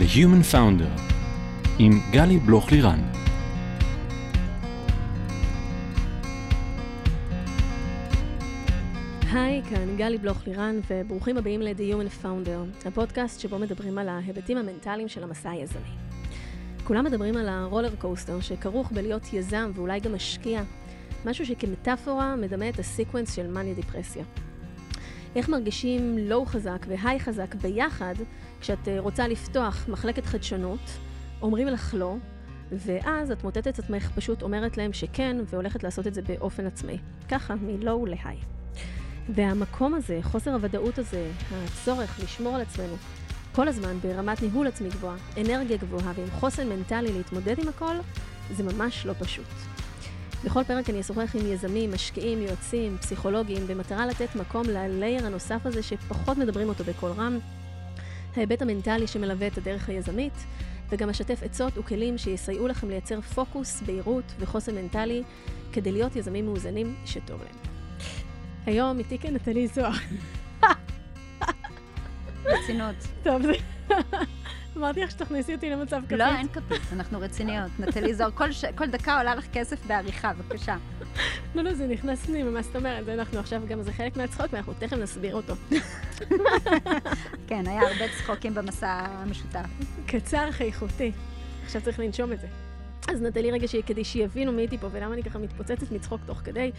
The Human Founder עם גלי בלוך-לירן. היי, כאן גלי בלוך-לירן, וברוכים הבאים ל-The Human Founder, הפודקאסט שבו מדברים על ההיבטים המנטליים של המסע היזמי. כולם מדברים על ה-roller coaster שכרוך בלהיות יזם ואולי גם משקיע, משהו שכמטאפורה מדמה את ה-sequence של מניה דיפרסיה. איך מרגישים לואו חזק והיי חזק ביחד כשאת אה, רוצה לפתוח מחלקת חדשנות, אומרים לך לא, ואז את מוטטת את עצמך, פשוט אומרת להם שכן, והולכת לעשות את זה באופן עצמאי. ככה, מלואו להיי. והמקום הזה, חוסר הוודאות הזה, הצורך לשמור על עצמנו, כל הזמן ברמת ניהול עצמי גבוהה, אנרגיה גבוהה ועם חוסן מנטלי להתמודד עם הכל, זה ממש לא פשוט. בכל פרק אני אשוחח עם יזמים, משקיעים, יועצים, פסיכולוגים, במטרה לתת מקום ללייר הנוסף הזה שפחות מדברים אותו בקול רם, ההיבט המנטלי שמלווה את הדרך היזמית, וגם אשתף עצות וכלים שיסייעו לכם לייצר פוקוס, בהירות וחוסן מנטלי כדי להיות יזמים מאוזנים שטוב להם. היום איתי כאן נטלי זוהר. רצינות. טוב, זה... אמרתי לך שתכניסי אותי למצב כפית. לא, אין כפית, אנחנו רציניות. נטלי זוהר, כל, ש... כל דקה עולה לך כסף בעריכה, בבקשה. לא, לא, זה נכנס פנימה, מה זאת אומרת? אנחנו עכשיו גם, זה חלק מהצחוק, ואנחנו תכף נסביר אותו. כן, היה הרבה צחוקים במסע המשותף. קצר אך איכותי. עכשיו צריך לנשום את זה. אז נטלי רגע כדי שיבינו מי הייתי פה ולמה אני ככה מתפוצצת מצחוק תוך כדי,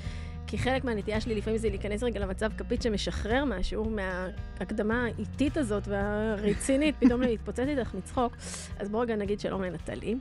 כי חלק מהנטייה שלי לפעמים זה להיכנס רגע למצב כפית שמשחרר משהו מההקדמה האיטית הזאת והרצינית, פתאום להתפוצץ איתך מצחוק. אז בואו רגע נגיד שלום לנטלי.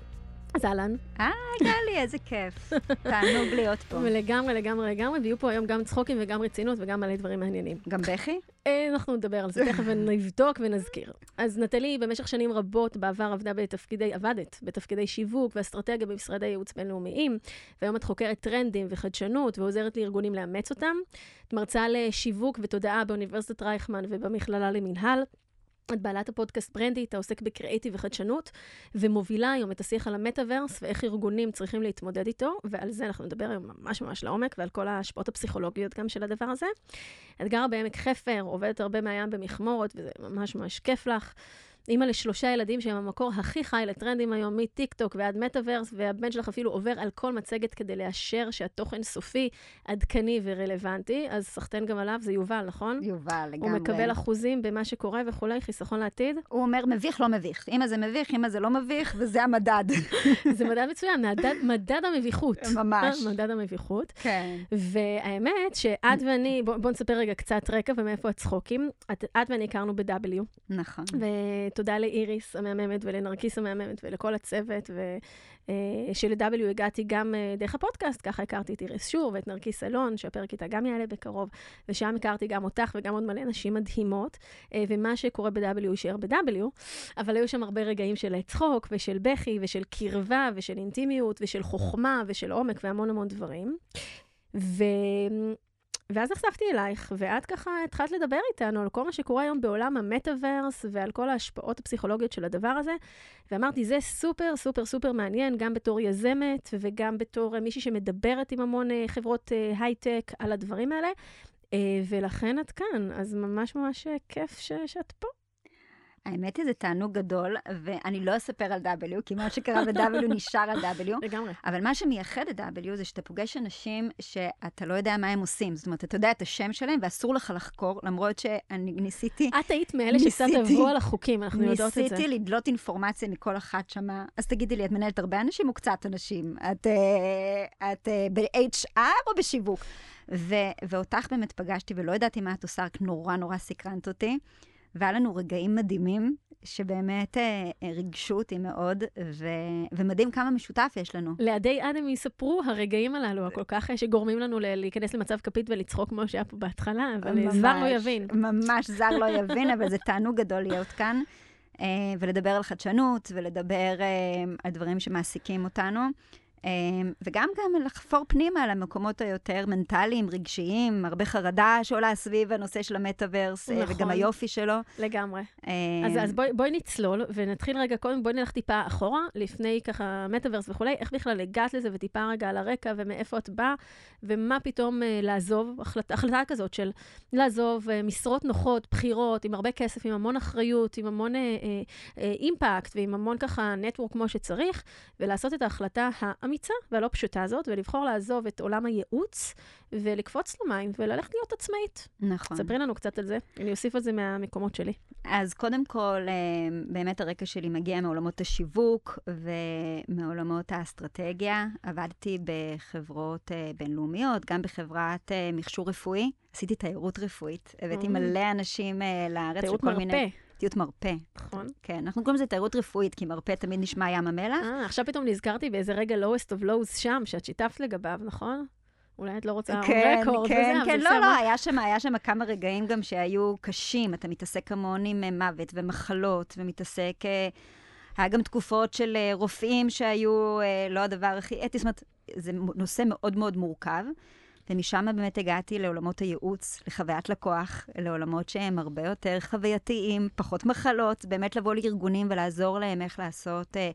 אז אהלן. היי, גלי, איזה כיף. תענוג להיות פה. ולגמרי, לגמרי, לגמרי, ויהיו פה היום גם צחוקים וגם רצינות וגם מלא דברים מעניינים. גם בכי? אה, אנחנו נדבר על זה תכף ונבדוק ונזכיר. אז נטלי במשך שנים רבות בעבר עבדה בתפקידי, עבדת בתפקידי שיווק ואסטרטגיה במשרדי ייעוץ בינלאומיים, והיום את חוקרת טרנדים וחדשנות ועוזרת לארגונים לאמץ אותם. את מרצה לשיווק ותודעה באוניברסיטת רייכמן ובמכללה למינהל. את בעלת הפודקאסט ברנדי, אתה עוסק בקריאיטיב וחדשנות, ומובילה היום את השיח על המטאוורס ואיך ארגונים צריכים להתמודד איתו, ועל זה אנחנו נדבר היום ממש ממש לעומק, ועל כל ההשפעות הפסיכולוגיות גם של הדבר הזה. את גרה בעמק חפר, עובדת הרבה מהים במכמורת, וזה ממש ממש כיף לך. אימא לשלושה ילדים שהם המקור הכי חי לטרנדים היום, מטיק טוק ועד מטאוורס, והבן שלך אפילו עובר על כל מצגת כדי לאשר שהתוכן סופי, עדכני ורלוונטי, אז סחטיין גם עליו, זה יובל, נכון? יובל, לגמרי. הוא מקבל אחוזים במה שקורה וכולי, חיסכון לעתיד. הוא אומר, מביך, לא מביך. אמא זה מביך, אמא זה לא מביך, וזה המדד. זה מדד מצוין, מדד, מדד המביכות. ממש. מדד המביכות. כן. והאמת שאת ואני, בואו בוא נספר רגע קצת רקע ומאיפה הצחוקים. את, את ואני הכרנו ב-W. נכון. ותודה לאיריס המהממת ולנרקיס המהממת ולכל הצוות, ושל-W הגעתי גם אה, דרך הפודקאסט, ככה הכרתי את איריס שור ואת נרקיס אלון, שהפרק איתה גם יעלה בקרוב, ושם הכרתי גם אותך וגם עוד מלא נשים מדהימות, אה, ומה שקורה ב-W יישאר ב-W, אבל היו שם הרבה רגעים של צחוק ושל בכי ושל קרבה ושל אינטימיות ושל חוכמה ושל עומק והמון המון דברים. ו... ואז נחשפתי אלייך, ואת ככה התחלת לדבר איתנו על כל מה שקורה היום בעולם המטאוורס ועל כל ההשפעות הפסיכולוגיות של הדבר הזה, ואמרתי, זה סופר סופר סופר מעניין, גם בתור יזמת וגם בתור מישהי שמדברת עם המון אה, חברות אה, הייטק על הדברים האלה, אה, ולכן את כאן, אז ממש ממש כיף ש- שאת פה. האמת היא, זה תענוג גדול, ואני לא אספר על W, כי מה שקרה ב-W נשאר על W. לגמרי. אבל מה שמייחד את W זה שאתה פוגש אנשים שאתה לא יודע מה הם עושים. זאת אומרת, אתה יודע את השם שלהם, ואסור לך לחקור, למרות שאני ניסיתי... את היית מאלה שקצת עברו על החוקים, אנחנו יודעות את זה. ניסיתי לדלות אינפורמציה מכל אחת שמה. אז תגידי לי, את מנהלת הרבה אנשים או קצת אנשים? את, uh, את uh, ב-HR או בשיווק? ו- ואותך באמת פגשתי, ולא ידעתי מה את עושה, רק נורא נורא סקרנת אותי. והיה לנו רגעים מדהימים, שבאמת אה, ריגשו אותי מאוד, ו... ומדהים כמה משותף יש לנו. לידי אדם יספרו הרגעים הללו, הכל כך שגורמים לנו להיכנס למצב כפית ולצחוק כמו שהיה פה בהתחלה, אבל ממש, זר לא יבין. ממש זר לא יבין, אבל זה תענוג גדול להיות כאן, אה, ולדבר על חדשנות, ולדבר אה, על דברים שמעסיקים אותנו. אמ, וגם גם לחפור פנימה על המקומות היותר מנטליים, רגשיים, הרבה חרדה שעולה סביב הנושא של המטאוורס, אה, נכון. וגם היופי שלו. לגמרי. אמ, אז, אז בואי, בואי נצלול ונתחיל רגע, קודם בואי נלך טיפה אחורה, לפני ככה מטאוורס וכולי, איך בכלל הגעת לזה וטיפה רגע על הרקע ומאיפה את באה, ומה פתאום אה, לעזוב, החלטה, החלטה כזאת של לעזוב אה, משרות נוחות, בחירות, עם הרבה כסף, עם המון אחריות, עם המון אה, אה, אה, אימפקט ועם המון ככה נטוורק כמו שצריך, ולעשות את ההחלטה האמיצה והלא פשוטה הזאת, ולבחור לעזוב את עולם הייעוץ ולקפוץ למים וללכת להיות עצמאית. נכון. ספרי לנו קצת על זה, אני אוסיף על זה מהמקומות שלי. אז קודם כל, אה, באמת הרקע שלי מגיע מעולמות השיווק ומעולמות האסטרטגיה. עבדתי בחברות אה, בינלאומיות, גם בחברת אה, מכשור רפואי. עשיתי תיירות רפואית, הבאתי. מלא אנשים לארץ. תיירות מרפא, תיירות מרפא, נכון? כן. אנחנו קוראים לזה תיירות רפואית, כי מרפא תמיד נשמע ים המלח. אה, עכשיו פתאום נזכרתי באיזה רגע lowest of lows שם, שאת שיתפת לגביו, נכון? אולי את לא רוצה כן, רקורד כן, וזה, אבל כן. לא, לא, היה שם, היה שם כמה רגעים גם שהיו קשים. אתה מתעסק המון עם אה, מוות ומחלות, ומתעסק... אה, היה גם תקופות של אה, רופאים שהיו לא הדבר הכי אתי, זאת אומרת, זה נושא מאוד מאוד מורכב. ומשם באמת הגעתי לעולמות הייעוץ, לחוויית לקוח, לעולמות שהם הרבה יותר חווייתיים, פחות מחלות, באמת לבוא לארגונים ולעזור להם איך לעשות אה,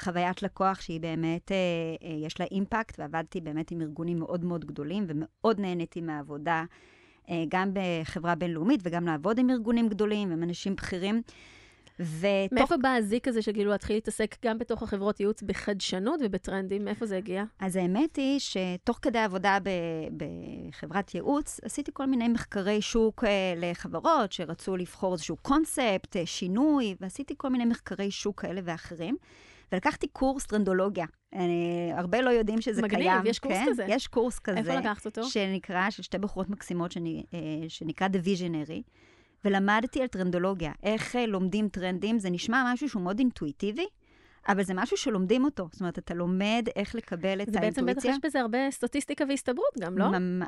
חוויית לקוח שהיא באמת, אה, אה, יש לה אימפקט, ועבדתי באמת עם ארגונים מאוד מאוד גדולים, ומאוד נהניתי מהעבודה, אה, גם בחברה בינלאומית וגם לעבוד עם ארגונים גדולים, עם אנשים בכירים. ותוך מאיפה בא הזיק הזה שכאילו להתחיל להתעסק גם בתוך החברות ייעוץ בחדשנות ובטרנדים? מאיפה זה הגיע? אז האמת היא שתוך כדי עבודה ב- בחברת ייעוץ, עשיתי כל מיני מחקרי שוק אה, לחברות שרצו לבחור איזשהו קונספט, אה, שינוי, ועשיתי כל מיני מחקרי שוק כאלה ואחרים. ולקחתי קורס טרנדולוגיה. אני, הרבה לא יודעים שזה מגניב, קיים. יש קורס כן? כזה. יש קורס כזה. איפה לקחת אותו? שנקרא, של שתי בחורות מקסימות, שאני, אה, שנקרא The Visionary, ולמדתי על טרנדולוגיה, איך אה, לומדים טרנדים, זה נשמע משהו שהוא מאוד אינטואיטיבי, אבל זה משהו שלומדים אותו. זאת אומרת, אתה לומד איך לקבל את זה בעצם בטח האינטואיציה. יש בזה הרבה סטטיסטיקה והסתברות גם, לא? ממ...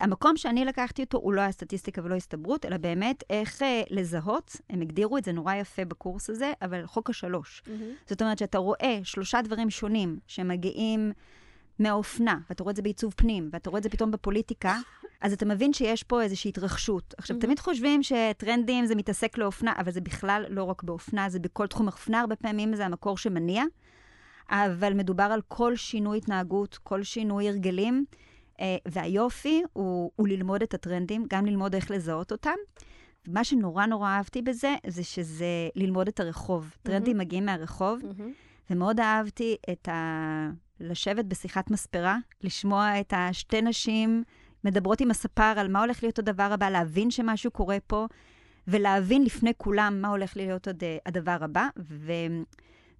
המקום שאני לקחתי אותו הוא לא היה סטטיסטיקה ולא הסתברות, אלא באמת איך אה, לזהות, הם הגדירו את זה נורא יפה בקורס הזה, אבל חוק השלוש. מהמם. זאת אומרת שאתה רואה שלושה דברים שונים שמגיעים מהאופנה, ואתה רואה את זה בעיצוב פנים, ואתה רואה את זה פתאום בפוליטיקה, אז אתה מבין שיש פה איזושהי התרחשות. עכשיו, Mhm. תמיד חושבים שטרנדים זה מתעסק לאופנה, אבל זה בכלל לא רק באופנה, זה בכל תחום. אופנה הרבה פעמים זה המקור שמניע, אבל מדובר על כל שינוי התנהגות, כל שינוי הרגלים, אה, והיופי הוא, הוא ללמוד את הטרנדים, גם ללמוד איך לזהות אותם. מה שנורא נורא אהבתי בזה, זה שזה ללמוד את הרחוב. טרנדים מגיעים מהרחוב, מהמם. ומאוד אהבתי את ה... לשבת בשיחת מספרה, לשמוע את השתי נשים מדברות עם הספר על מה הולך להיות הדבר הבא, להבין שמשהו קורה פה, ולהבין לפני כולם מה הולך להיות עוד, אה, הדבר הבא. ו...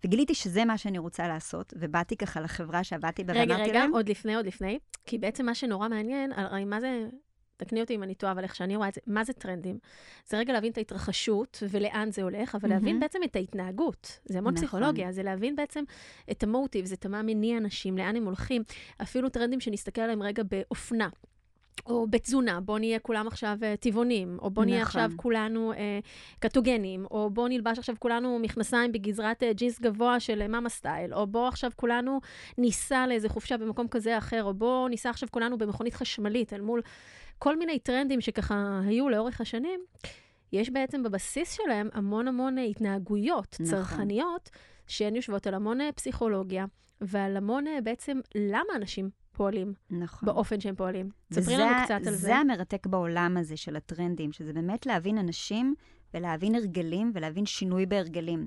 וגיליתי שזה מה שאני רוצה לעשות, ובאתי ככה לחברה שעבדתי בה, רגע, ואמרתי רגע, להם, עוד לפני, עוד לפני. כי בעצם מה שנורא מעניין, הרי מה זה, תקני אותי אם אני טועה, אבל איך שאני רואה את זה, מה זה טרנדים? זה רגע להבין את ההתרחשות ולאן זה הולך, אבל להבין מהמם. בעצם את ההתנהגות. זה המון נכון. פסיכולוגיה, זה להבין בעצם את המוטיב, זה את מה מניע אנשים, לאן הם הולכים. אפילו טרנדים שנסתכל עליהם רגע באופנה. או בתזונה, בוא נהיה כולם עכשיו אה, טבעונים, או בוא נהיה נכון. עכשיו כולנו אה, קטוגנים, או בוא נלבש עכשיו כולנו מכנסיים בגזרת אה, ג'ינס גבוה של אה, מאמה סטייל, או בוא עכשיו כולנו ניסע לאיזה חופשה במקום כזה או אחר, או בוא ניסע עכשיו כולנו במכונית חשמלית אל מול כל מיני טרנדים שככה היו לאורך השנים. יש בעצם בבסיס שלהם המון המון אה, התנהגויות נכון. צרכניות, שהן יושבות על המון פסיכולוגיה, ועל המון בעצם למה אנשים פועלים נכון. באופן שהם פועלים. ספרי לנו קצת על זה. זה המרתק בעולם הזה של הטרנדים, שזה באמת להבין אנשים ולהבין הרגלים ולהבין שינוי בהרגלים.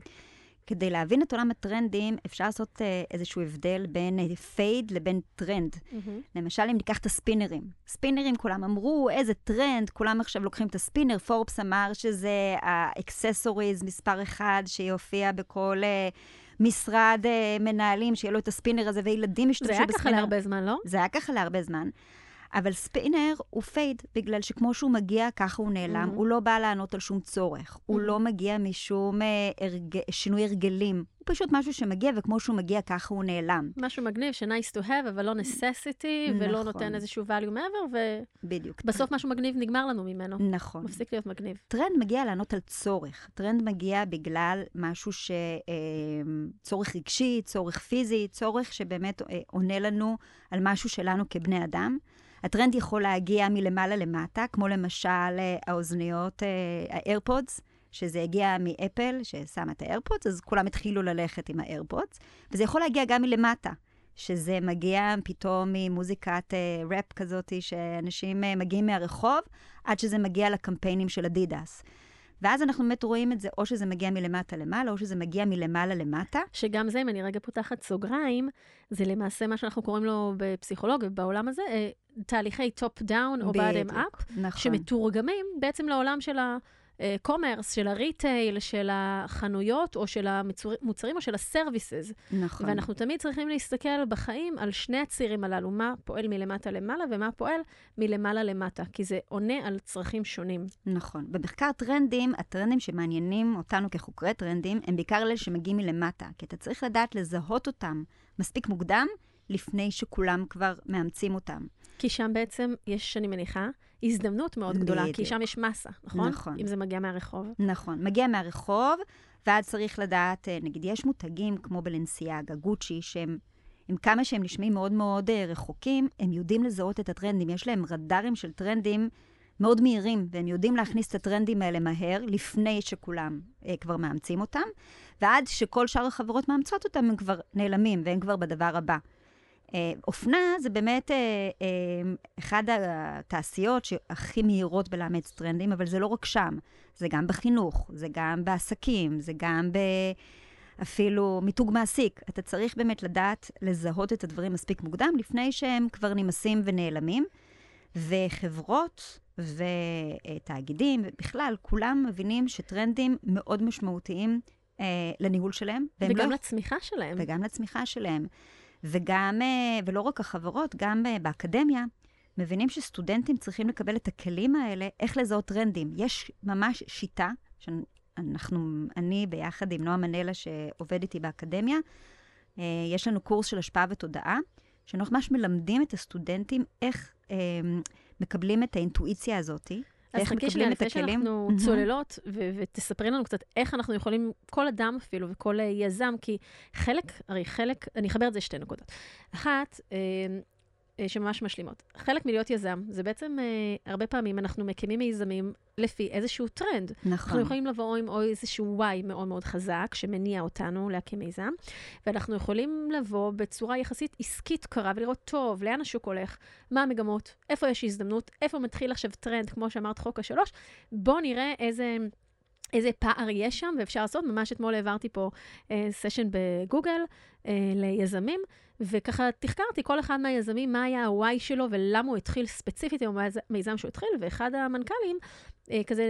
כדי להבין את עולם הטרנדים, אפשר לעשות אה, איזשהו הבדל בין fad לבין טרנד. מהמם. למשל, אם ניקח את הספינרים. ספינרים, כולם אמרו, איזה טרנד, כולם עכשיו לוקחים את הספינר. פורבס אמר שזה ה-accessories מספר אחד, שיופיע בכל אה, משרד אה, מנהלים, שיהיה לו את הספינר הזה, וילדים זה ישתמשו היה בספינר. ככה להרבה זמן, לא? זה היה ככה להרבה זמן. אבל ספינר הוא fad, בגלל שכמו שהוא מגיע, ככה הוא נעלם. Mhm. הוא לא בא לענות על שום צורך. הוא Mhm. לא מגיע משום אה, הרג... שינוי הרגלים. הוא פשוט משהו שמגיע, וכמו שהוא מגיע, ככה הוא נעלם. משהו מגניב ש-nice to have, אבל לא necessity, ולא נכון. נותן איזשהו value מעבר, בדיוק. ובסוף משהו מגניב נגמר לנו ממנו. נכון. מפסיק להיות מגניב. טרנד מגיע לענות על צורך. טרנד מגיע בגלל משהו ש... אה, צורך רגשי, צורך פיזי, צורך שבאמת אה, עונה לנו על משהו שלנו כבני אדם. הטרנד יכול להגיע מלמעלה למטה, כמו למשל אה, האוזניות, אה, האיירפודס, שזה הגיע מאפל, ששמה את האיירפודס, אז כולם התחילו ללכת עם האיירפודס. וזה יכול להגיע גם מלמטה, שזה מגיע פתאום ממוזיקת אה, ראפ כזאת, שאנשים אה, מגיעים מהרחוב, עד שזה מגיע לקמפיינים של אדידס. ואז אנחנו באמת רואים את זה, או שזה מגיע מלמטה למעלה, או שזה מגיע מלמעלה למטה. שגם זה, אם אני רגע פותחת סוגריים, זה למעשה מה שאנחנו קוראים לו בפסיכולוגיה, בעולם הזה, אה, תהליכי top down או bottom up, נכון. שמתורגמים בעצם לעולם של ה-commerce, של הריטייל, של החנויות, או של המוצרים, או של ה-services. נכון. ואנחנו תמיד צריכים להסתכל בחיים על שני הצירים הללו, מה פועל מלמטה למעלה ומה פועל מלמעלה למטה, כי זה עונה על צרכים שונים. נכון. במחקר טרנדים, הטרנדים שמעניינים אותנו כחוקרי טרנדים, הם בעיקר אלה שמגיעים מלמטה, כי אתה צריך לדעת לזהות אותם מספיק מוקדם, לפני שכולם כבר מאמצים אותם. כי שם בעצם יש, אני מניחה, הזדמנות מאוד גדולה, כי בדיוק. שם יש מסה, נכון? נכון. אם זה מגיע מהרחוב. נכון. מגיע מהרחוב, ואז צריך לדעת, אה, נגיד, יש מותגים כמו בלנסיאגה, גוצ'י, שהם, עם כמה שהם נשמעים מאוד מאוד אה, רחוקים, הם יודעים לזהות את הטרנדים. יש להם רדארים של טרנדים מאוד מהירים, והם יודעים להכניס את הטרנדים האלה מהר, לפני שכולם אה, כבר מאמצים אותם, ועד שכל שאר החברות מאמצות אותם, הם כבר נעלמים, והם כבר בדבר הבא. אה, אופנה זה באמת אה, אה, אחד התעשיות שהכי מהירות בלאמץ טרנדים, אבל זה לא רק שם. זה גם בחינוך, זה גם בעסקים, זה גם ב... אפילו מיתוג מעסיק. אתה צריך באמת לדעת לזהות את הדברים מספיק מוקדם, לפני שהם כבר נמאסים ונעלמים. וחברות ותאגידים, בכלל, כולם מבינים שטרנדים מאוד משמעותיים אה, לניהול שלהם. וגם לא... לצמיחה שלהם. וגם לצמיחה שלהם. וגם, אה, ולא רק החברות, גם אה, באקדמיה, מבינים שסטודנטים צריכים לקבל את הכלים האלה, איך לזהות טרנדים. יש ממש שיטה, שאנחנו, אני ביחד עם נועה מנלה, שעובד איתי באקדמיה, אה, יש לנו קורס של השפעה ותודעה, שאנחנו ממש מלמדים את הסטודנטים איך אה, מקבלים את האינטואיציה הזאת. אז איך חכי שנייה, מקבלים את לפני הכלים. שאנחנו מהמם. צוללות, ו- ותספרי לנו קצת איך אנחנו יכולים, כל אדם אפילו, וכל אה, יזם, כי חלק, הרי חלק, אני אחבר את זה שתי נקודות. אחת, אה, שממש משלימות. חלק מלהיות יזם, זה בעצם, אה, הרבה פעמים אנחנו מקימים מיזמים לפי איזשהו טרנד. אנחנו נכון. יכולים לבוא עם או איזשהו וואי מאוד מאוד חזק, שמניע אותנו להקים מיזם, ואנחנו יכולים לבוא בצורה יחסית עסקית קרה ולראות, טוב, לאן השוק הולך, מה המגמות, איפה יש הזדמנות, איפה מתחיל עכשיו טרנד, כמו שאמרת, חוק השלוש, בואו נראה איזה... איזה פער יש שם, ואפשר לעשות. ממש אתמול העברתי פה אה, סשן בגוגל אה, ליזמים, וככה תחקרתי כל אחד מהיזמים, מה היה ה-why שלו ולמה הוא התחיל ספציפית עם המיזם שהוא התחיל, ואחד המנכ"לים, אה, כזה,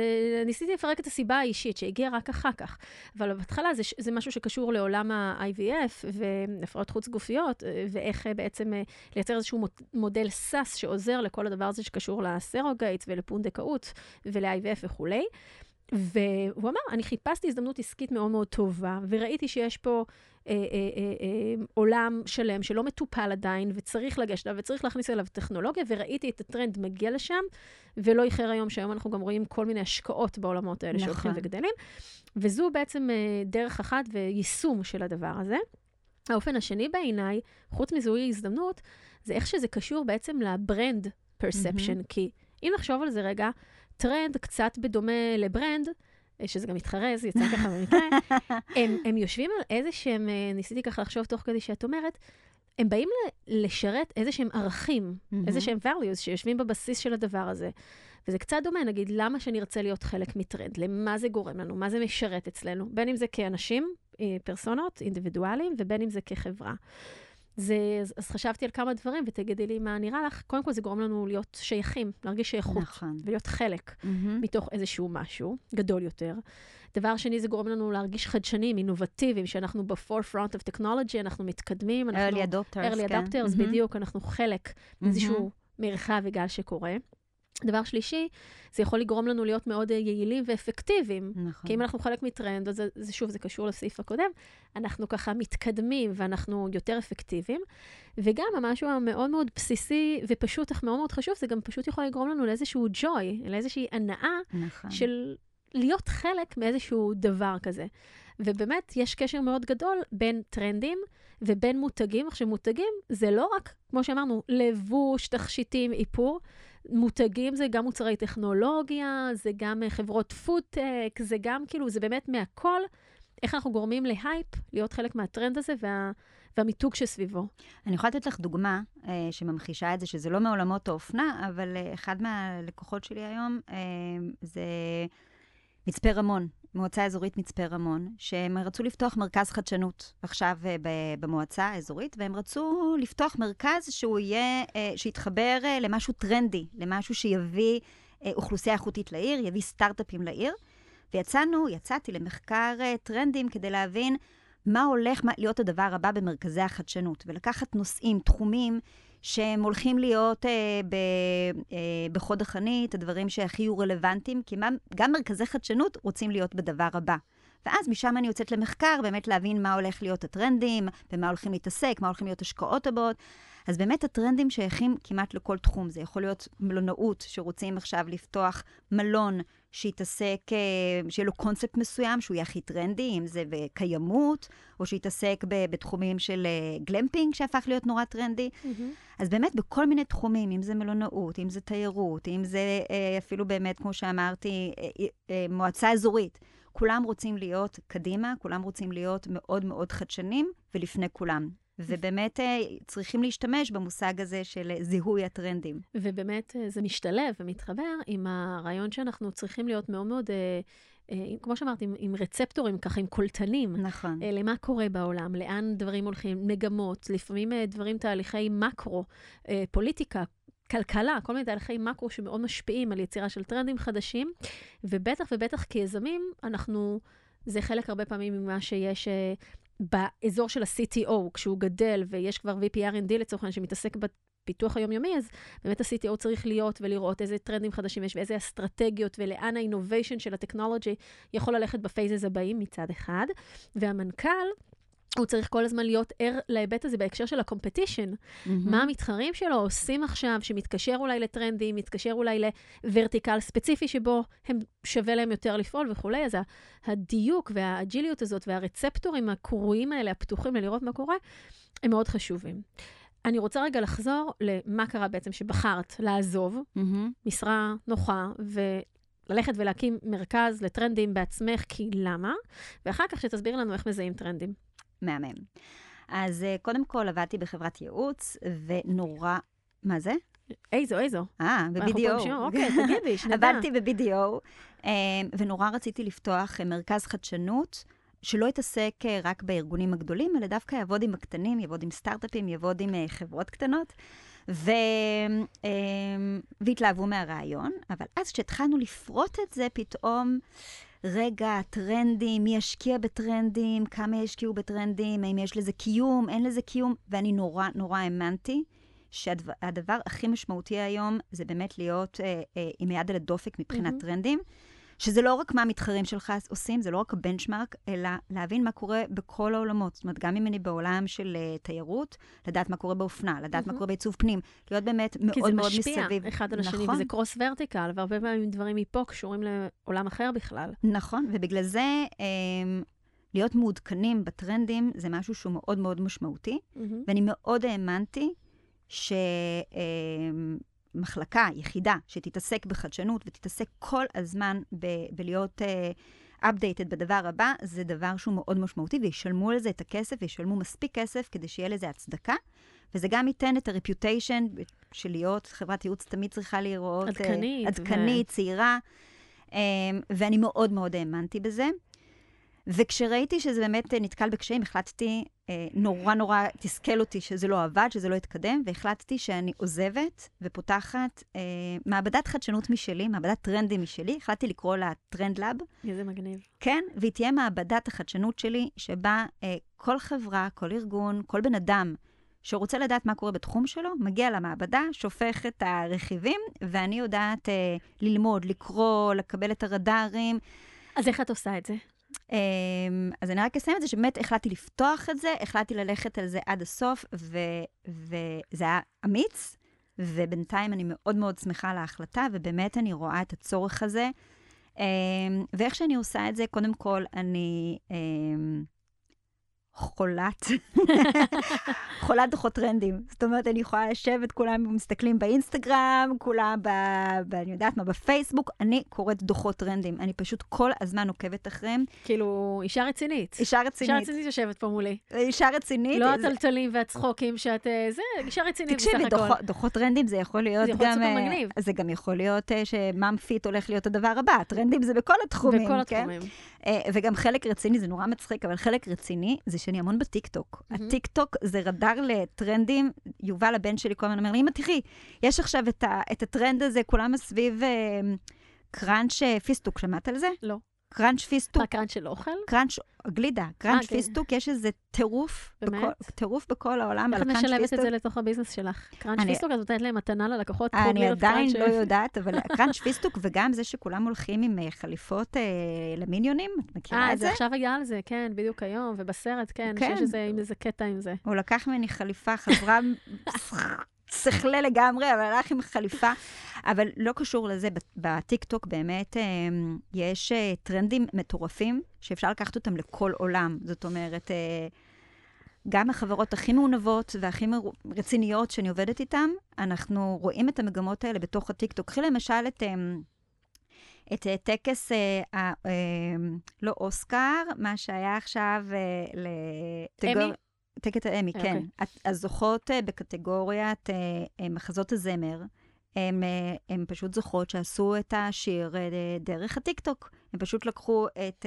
ניסיתי לפרק את הסיבה האישית שהגיעה רק אחר כך. אבל בהתחלה זה, זה משהו שקשור לעולם ה-IVF והפריות חוץ גופיות, אה, ואיך אה, בעצם לייצר איזשהו מוד- מודל SaaS שעוזר לכל הדבר הזה שקשור ל-surrogate ולפונדקאות ול-IVF וכולי. והוא אמר, אני חיפשתי הזדמנות עסקית מאוד מאוד טובה, וראיתי שיש פה אה, אה, אה, אה, עולם שלם שלא מטופל עדיין, וצריך לגשת אליו, וצריך להכניס אליו טכנולוגיה, וראיתי את הטרנד מגיע לשם, ולא איחר היום שהיום אנחנו גם רואים כל מיני השקעות בעולמות האלה נכון. שהולכים וגדלים. וזו בעצם אה, דרך אחת ויישום של הדבר הזה. האופן השני בעיניי, חוץ מזיהוי הזדמנות, זה איך שזה קשור בעצם ל brand perception, מהמם. כי אם נחשוב על זה רגע, טרנד קצת בדומה ל brand, אה, שזה גם מתחרז, יצא ככה במקרה, הם, הם יושבים על איזה שהם, אה, ניסיתי ככה לחשוב תוך כדי שאת אומרת, הם באים ל- לשרת איזה שהם ערכים, מהמם. איזה שהם values שיושבים בבסיס של הדבר הזה. וזה קצת דומה, נגיד, למה שנרצה להיות חלק מטרנד? למה זה גורם לנו? מה זה משרת אצלנו? בין אם זה כאנשים, אה, פרסונות, אינדיבידואלים, ובין אם זה כחברה. זה, אז, אז חשבתי על כמה דברים, ותגידי לי מה נראה לך. קודם כל, זה גורם לנו להיות שייכים, להרגיש שייכות, נכון. ולהיות חלק מהמם. מתוך איזשהו משהו גדול יותר. דבר שני, זה גורם לנו להרגיש חדשנים, אינובטיביים, שאנחנו ב-forefront of technology, אנחנו מתקדמים, אנחנו... early adopters, early כן. adopters, מהמם. בדיוק, אנחנו חלק מאיזשהו מרחב וגל שקורה. דבר שלישי, זה יכול לגרום לנו להיות מאוד אה, יעילים ואפקטיביים. נכון. כי אם אנחנו חלק מטרנד, אז זה, זה שוב, זה קשור לסעיף הקודם, אנחנו ככה מתקדמים ואנחנו יותר אפקטיביים. וגם המשהו המאוד מאוד בסיסי ופשוט, אך מאוד מאוד חשוב, זה גם פשוט יכול לגרום לנו לאיזשהו ג'וי, לאיזושהי הנאה נכון. של להיות חלק מאיזשהו דבר כזה. ובאמת, יש קשר מאוד גדול בין טרנדים ובין מותגים. עכשיו, מותגים זה לא רק, כמו שאמרנו, לבוש, תכשיטים, איפור. מותגים זה גם מוצרי טכנולוגיה, זה גם אה, חברות פודטק, זה גם כאילו, זה באמת מהכל. איך אנחנו גורמים להייפ, להיות חלק מהטרנד הזה וה, והמיתוג שסביבו. אני יכולה לתת לך דוגמה אה, שממחישה את זה, שזה לא מעולמות האופנה, אבל אה, אחד מהלקוחות שלי היום אה, זה מצפה רמון, מועצה אזורית מצפה רמון, שהם רצו לפתוח מרכז חדשנות עכשיו אה, במועצה האזורית, והם רצו לפתוח מרכז שהוא יהיה, אה, שיתחבר אה, למשהו טרנדי, למשהו שיביא אוכלוסייה איכותית לעיר, יביא סטארט-אפים לעיר. ויצאנו, יצאתי למחקר טרנדים כדי להבין מה הולך להיות הדבר הבא במרכזי החדשנות, ולקחת נושאים, תחומים, שהם הולכים להיות אה, ב, אה, בחוד החנית, הדברים שהכי יהיו רלוונטיים, כי מה, גם מרכזי חדשנות רוצים להיות בדבר הבא. ואז משם אני יוצאת למחקר, באמת להבין מה הולך להיות הטרנדים, במה הולכים להתעסק, מה הולכים להיות השקעות הבאות. אז באמת הטרנדים שייכים כמעט לכל תחום. זה יכול להיות מלונאות, שרוצים עכשיו לפתוח מלון שיתעסק, אה, שיהיה לו קונספט מסוים, שהוא יהיה הכי טרנדי, אם זה בקיימות, או שיתעסק בתחומים של אה, גלמפינג, שהפך להיות נורא טרנדי. אז באמת בכל מיני תחומים, אם זה מלונאות, אם זה תיירות, אם זה אה, אפילו באמת, כמו שאמרתי, אה, אה, מועצה אזורית. כולם רוצים להיות קדימה, כולם רוצים להיות מאוד מאוד חדשנים ולפני כולם. ובאמת אה, צריכים להשתמש במושג הזה של זיהוי הטרנדים. ובאמת אה, זה משתלב ומתחבר עם הרעיון שאנחנו צריכים להיות מאוד מאוד, אה, כמו שאמרתי, עם, עם רצפטורים, ככה, עם קולטנים. נכון. למה קורה בעולם, לאן דברים הולכים, מגמות, לפעמים דברים, תהליכי מקרו, פוליטיקה, כלכלה, כל מיני תהליכי מקרו שמאוד משפיעים על יצירה של טרנדים חדשים, ובטח ובטח כיזמים, אנחנו, זה חלק הרבה פעמים ממה שיש באזור של ה-CTO, כשהוא גדל ויש כבר VPRND לצורך העניין שמתעסק בפיתוח היומיומי, אז באמת ה-CTO צריך להיות ולראות איזה טרנדים חדשים יש ואיזה אסטרטגיות ולאן ה-innovation של הטכנולוגי יכול ללכת ב phases הבאים מצד אחד, והמנכ"ל, הוא צריך כל הזמן להיות ער להיבט הזה בהקשר של ה-competition. מה המתחרים שלו עושים עכשיו, שמתקשר אולי לטרנדים, מתקשר אולי ל vertical ספציפי שבו הם שווה להם יותר לפעול וכולי, אז הדיוק והאג'יליות הזאת והרצפטורים הקרועים האלה, הפתוחים ללראות מה קורה, הם מאוד חשובים. אני רוצה רגע לחזור למה קרה בעצם שבחרת לעזוב מהמם. משרה נוחה וללכת ולהקים מרכז לטרנדים בעצמך, כי למה? ואחר כך שתסבירי לנו איך מזהים טרנדים. מהמם. אז אה, קודם כל עבדתי בחברת ייעוץ, ונורא... מה זה? איזו, איזו. אה, ב-BDO. אוקיי, תגידי, שנדע. עבדתי ב-BDO, אה, ונורא רציתי לפתוח אה, מרכז חדשנות. שלא יתעסק רק בארגונים הגדולים, אלא דווקא יעבוד עם הקטנים, יעבוד עם סטארט-אפים, יעבוד עם חברות קטנות. ו... והתלהבו מהרעיון, אבל אז כשהתחלנו לפרוט את זה, פתאום, רגע, טרנדים, מי ישקיע בטרנדים, כמה ישקיעו בטרנדים, האם יש לזה קיום, אין לזה קיום, ואני נורא נורא האמנתי שהדבר הכי משמעותי היום זה באמת להיות אה, אה, עם יד על הדופק מבחינת מהמם. טרנדים. שזה לא רק מה המתחרים שלך עושים, זה לא רק הבנצ'מארק, אלא להבין מה קורה בכל העולמות. זאת אומרת, גם אם אני בעולם של uh, תיירות, לדעת מה קורה באופנה, לדעת מה מהמם. קורה בעיצוב פנים, להיות באמת מאוד כי זה מאוד משפיע מסביב. אחד על השני, נכון. וזה קרוס ורטיקל, והרבה פעמים דברים מפה קשורים לעולם אחר בכלל. נכון, ובגלל זה um, להיות מעודכנים בטרנדים זה משהו שהוא מאוד מאוד משמעותי, מהמם. ואני מאוד האמנתי שמחלקה, יחידה, שתתעסק בחדשנות ותתעסק כל הזמן ב- בלהיות uh, updated בדבר הבא, זה דבר שהוא מאוד משמעותי, וישלמו על זה את הכסף, וישלמו מספיק כסף כדי שיהיה לזה הצדקה. וזה גם ייתן את ה reputation של להיות, חברת ייעוץ תמיד צריכה לראות... אה, עדכנית, עדכנית, צעירה. Um, ואני מאוד מאוד האמנתי בזה. וכשראיתי שזה באמת אה, נתקל בקשיים, החלטתי, אה, נורא נורא תסכל אותי שזה לא עבד, שזה לא התקדם, והחלטתי שאני עוזבת ופותחת אה, מעבדת חדשנות משלי, מעבדת טרנדים משלי, החלטתי לקרוא לה TREND lab, איזה מגניב. כן, והיא תהיה מעבדת החדשנות שלי, שבה אה, כל חברה, כל ארגון, כל בן אדם שרוצה לדעת מה קורה בתחום שלו, מגיע למעבדה, שופך את הרכיבים, ואני יודעת אה, ללמוד, לקרוא, לקבל את הרדארים. אז איך את עושה את זה? אה, אז אני רק אסיים את זה, שבאמת החלטתי לפתוח את זה, החלטתי ללכת על זה עד הסוף, ו, וזה היה אמיץ, ובינתיים אני מאוד מאוד שמחה על ההחלטה, ובאמת אני רואה את הצורך הזה. אה, ואיך שאני עושה את זה, קודם כל, אני... אה, חולת, חולת דוחות טרנדים. זאת אומרת, אני יכולה לשבת, כולם מסתכלים באינסטגרם, כולם, ב, ב, אני יודעת מה, בפייסבוק, אני קוראת דוחות טרנדים. אני פשוט כל הזמן עוקבת אחריהם. כאילו, אישה רצינית. אישה רצינית. אישה רצינית יושבת פה מולי. אישה רצינית. לא הטלטלים והצחוקים שאת... אה, זה, אישה רצינית בסך הכל. תקשיבי, דוחות, טרנדים זה יכול להיות זה יכול גם... להיות סופר מגניב. זה גם יכול להיות ש mom fit הולך להיות הדבר הבא. טרנדים זה בכל התחומים, בכל כן? התחומים. אה, וגם חלק רציני, זה נורא מצחיק, אבל חלק רציני זה שאני המון בטיקטוק. מהמם. הטיקטוק זה רדאר לטרנדים. יובל, הבן שלי, כל הזמן אומר לי, אמא, תראי, יש עכשיו את, ה, את הטרנד הזה, כולם מסביב אה, קראנץ' אה, פיסטוק, שמעת על זה? לא. קראנץ' פיסטוק. מה, קראנץ' של אוכל? קראנץ', גלידה, קראנץ' כן. פיסטוק, יש איזה טירוף, באמת? טירוף בכל העולם איך על את קראנץ' משלמת את פיסטוק. זה לתוך ה business שלך? קראנץ' פיסטוק, את נותנת להם מתנה ללקוחות? פה אני עדיין לא יודעת, אבל קראנץ' פיסטוק, וגם זה שכולם הולכים עם אה, חליפות אה, למיניונים, את מכירה אה, את זה? זה עכשיו היה על זה, כן, בדיוק היום, ובסרט, כן, כן. שיש עם איזה קטע עם זה. הוא לקח ממני חליפה, חזרה שכלה לגמרי, אבל הלך עם חליפה. אבל לא קשור לזה, בטיקטוק באמת אה, יש אה, טרנדים מטורפים, שאפשר לקחת אותם לכל עולם. זאת אומרת, אה, גם החברות הכי מעונבות והכי רציניות שאני עובדת איתן, אנחנו רואים את המגמות האלה בתוך הטיקטוק. קחי למשל את... אה, את אה, טקס, אה, ה- אה, לא אוסקר, מה שהיה עכשיו אה, לטגור... אמי? טקס האמי, כן. אוקיי. הת- הזוכות אה, בקטגוריית אה, אה, מחזות הזמר, הן הן פשוט זוכות שעשו את השיר דרך הטיקטוק. הם פשוט לקחו את,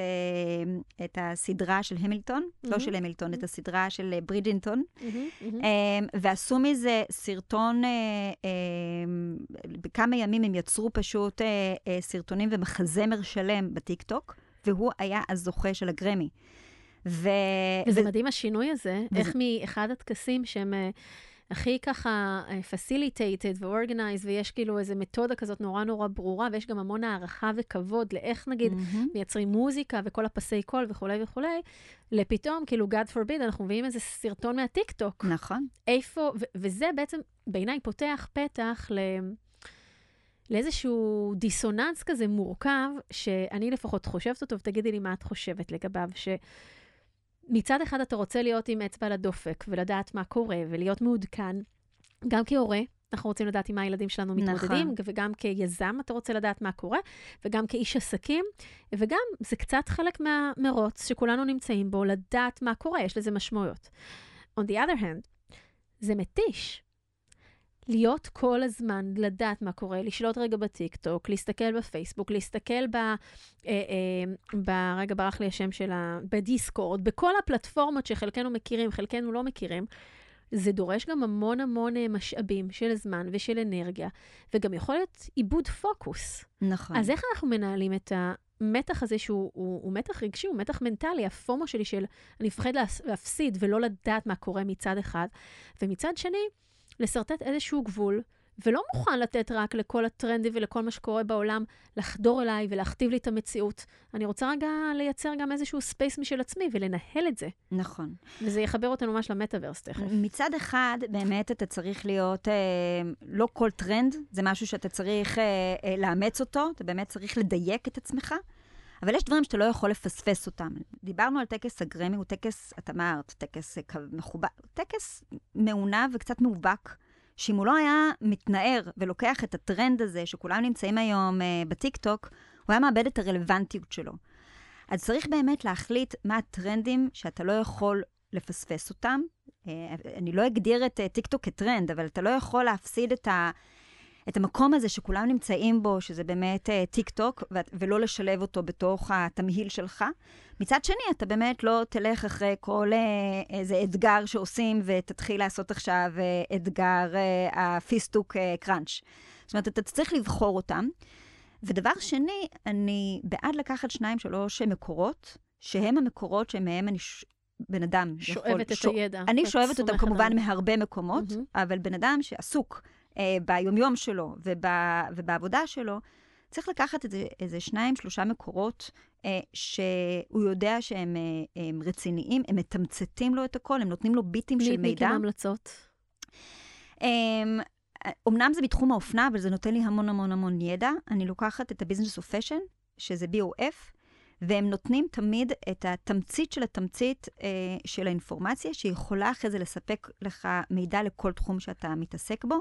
את הסדרה של המילטון, לא מהמם. של המילטון, את הסדרה של ברידג'רטון, מהמם, מהמם. אמ, ועשו מזה סרטון, אמ, בכמה ימים הם יצרו פשוט סרטונים ומחזמר שלם בטיקטוק, והוא היה הזוכה של הגרמי. ו... וזה ו- מדהים השינוי הזה, וזה- איך מאחד הטקסים שהם אה, הכי ככה אה, facilitated ו-organized, ויש כאילו איזו מתודה כזאת נורא נורא ברורה, ויש גם המון הערכה וכבוד לאיך נגיד מהמם. מייצרים מוזיקה וכל הפסי קול וכולי וכולי, לפתאום, כאילו, God forbid, אנחנו מביאים איזה סרטון מהטיקטוק. נכון. איפה, ו- וזה בעצם בעיניי פותח פתח ל... לאיזשהו דיסוננס כזה מורכב, שאני לפחות חושבת אותו, ותגידי לי מה את חושבת לגביו, שמצד אחד אתה רוצה להיות עם אצבע על הדופק, ולדעת מה קורה, ולהיות מעודכן, גם כהורה, אנחנו רוצים לדעת עם מה הילדים שלנו מתמודדים, נכון. וגם כיזם אתה רוצה לדעת מה קורה, וגם כאיש עסקים, וגם זה קצת חלק מהמרוץ שכולנו נמצאים בו, לדעת מה קורה, יש לזה משמעויות. On the other hand, זה מתיש. להיות כל הזמן, לדעת מה קורה, לשלוט רגע בטיקטוק, להסתכל בפייסבוק, להסתכל ב... אה, אה, ב רגע ברח לי השם שלה, בדיסקורד, בכל הפלטפורמות שחלקנו מכירים, חלקנו לא מכירים. זה דורש גם המון המון אה, משאבים של זמן ושל אנרגיה, וגם יכול להיות עיבוד פוקוס. נכון. אז איך אנחנו מנהלים את המתח הזה, שהוא הוא, הוא מתח רגשי, הוא מתח מנטלי, הפומו שלי של אני מפחד להפסיד ולא לדעת מה קורה מצד אחד, ומצד שני, לשרטט איזשהו גבול, ולא מוכן לתת רק לכל הטרנדים ולכל מה שקורה בעולם לחדור אליי ולהכתיב לי את המציאות. אני רוצה רגע לייצר גם איזשהו space משל עצמי ולנהל את זה. נכון. וזה יחבר אותנו ממש למטאוורס תכף. מצד אחד, באמת אתה צריך להיות, אה, לא כל טרנד, זה משהו שאתה צריך אה, אה, לאמץ אותו, אתה באמת צריך לדייק את עצמך, אבל יש דברים שאתה לא יכול לפספס אותם. דיברנו על טקס הגרמי, הוא טקס, את אמרת, טקס אה, מכובד, טקס מעונב וקצת מאובק, שאם הוא לא היה מתנער ולוקח את הטרנד הזה, שכולם נמצאים היום אה, בטיקטוק, הוא היה מאבד את הרלוונטיות שלו. אז צריך באמת להחליט מה הטרנדים שאתה לא יכול לפספס אותם. אה, אני לא אגדיר את אה, טיקטוק כטרנד, אבל אתה לא יכול להפסיד את, ה, את המקום הזה שכולם נמצאים בו, שזה באמת אה, טיקטוק, ו- ולא לשלב אותו בתוך התמהיל שלך. מצד שני, אתה באמת לא תלך אחרי כל אה, איזה אתגר שעושים ותתחיל לעשות עכשיו אה, אתגר אה, הפיסטוק אה, קראנץ'. זאת אומרת, אתה צריך לבחור אותם. ודבר שני, אני בעד לקחת שניים, שלוש מקורות, שהם המקורות שמהם אני ש... בן אדם שואבת יכול... את שוא- הידע. אני שואבת אותם כמובן עליו. מהרבה מקומות, מהמם. אבל בן אדם שעסוק אה, ביומיום שלו וב, ובעבודה שלו, צריך לקחת איזה, איזה שניים, שלושה מקורות אה, שהוא יודע שהם אה, הם רציניים, הם מתמצתים לו את הכל, הם נותנים לו ביטים של מידע. כמה המלצות. אמ, אמנם זה בתחום האופנה, אבל זה נותן לי המון המון המון ידע. אני לוקחת את ה-Business of Fashion, שזה BOF, והם נותנים תמיד את התמצית של התמצית אה, של האינפורמציה, שיכולה אחרי זה לספק לך מידע לכל תחום שאתה מתעסק בו.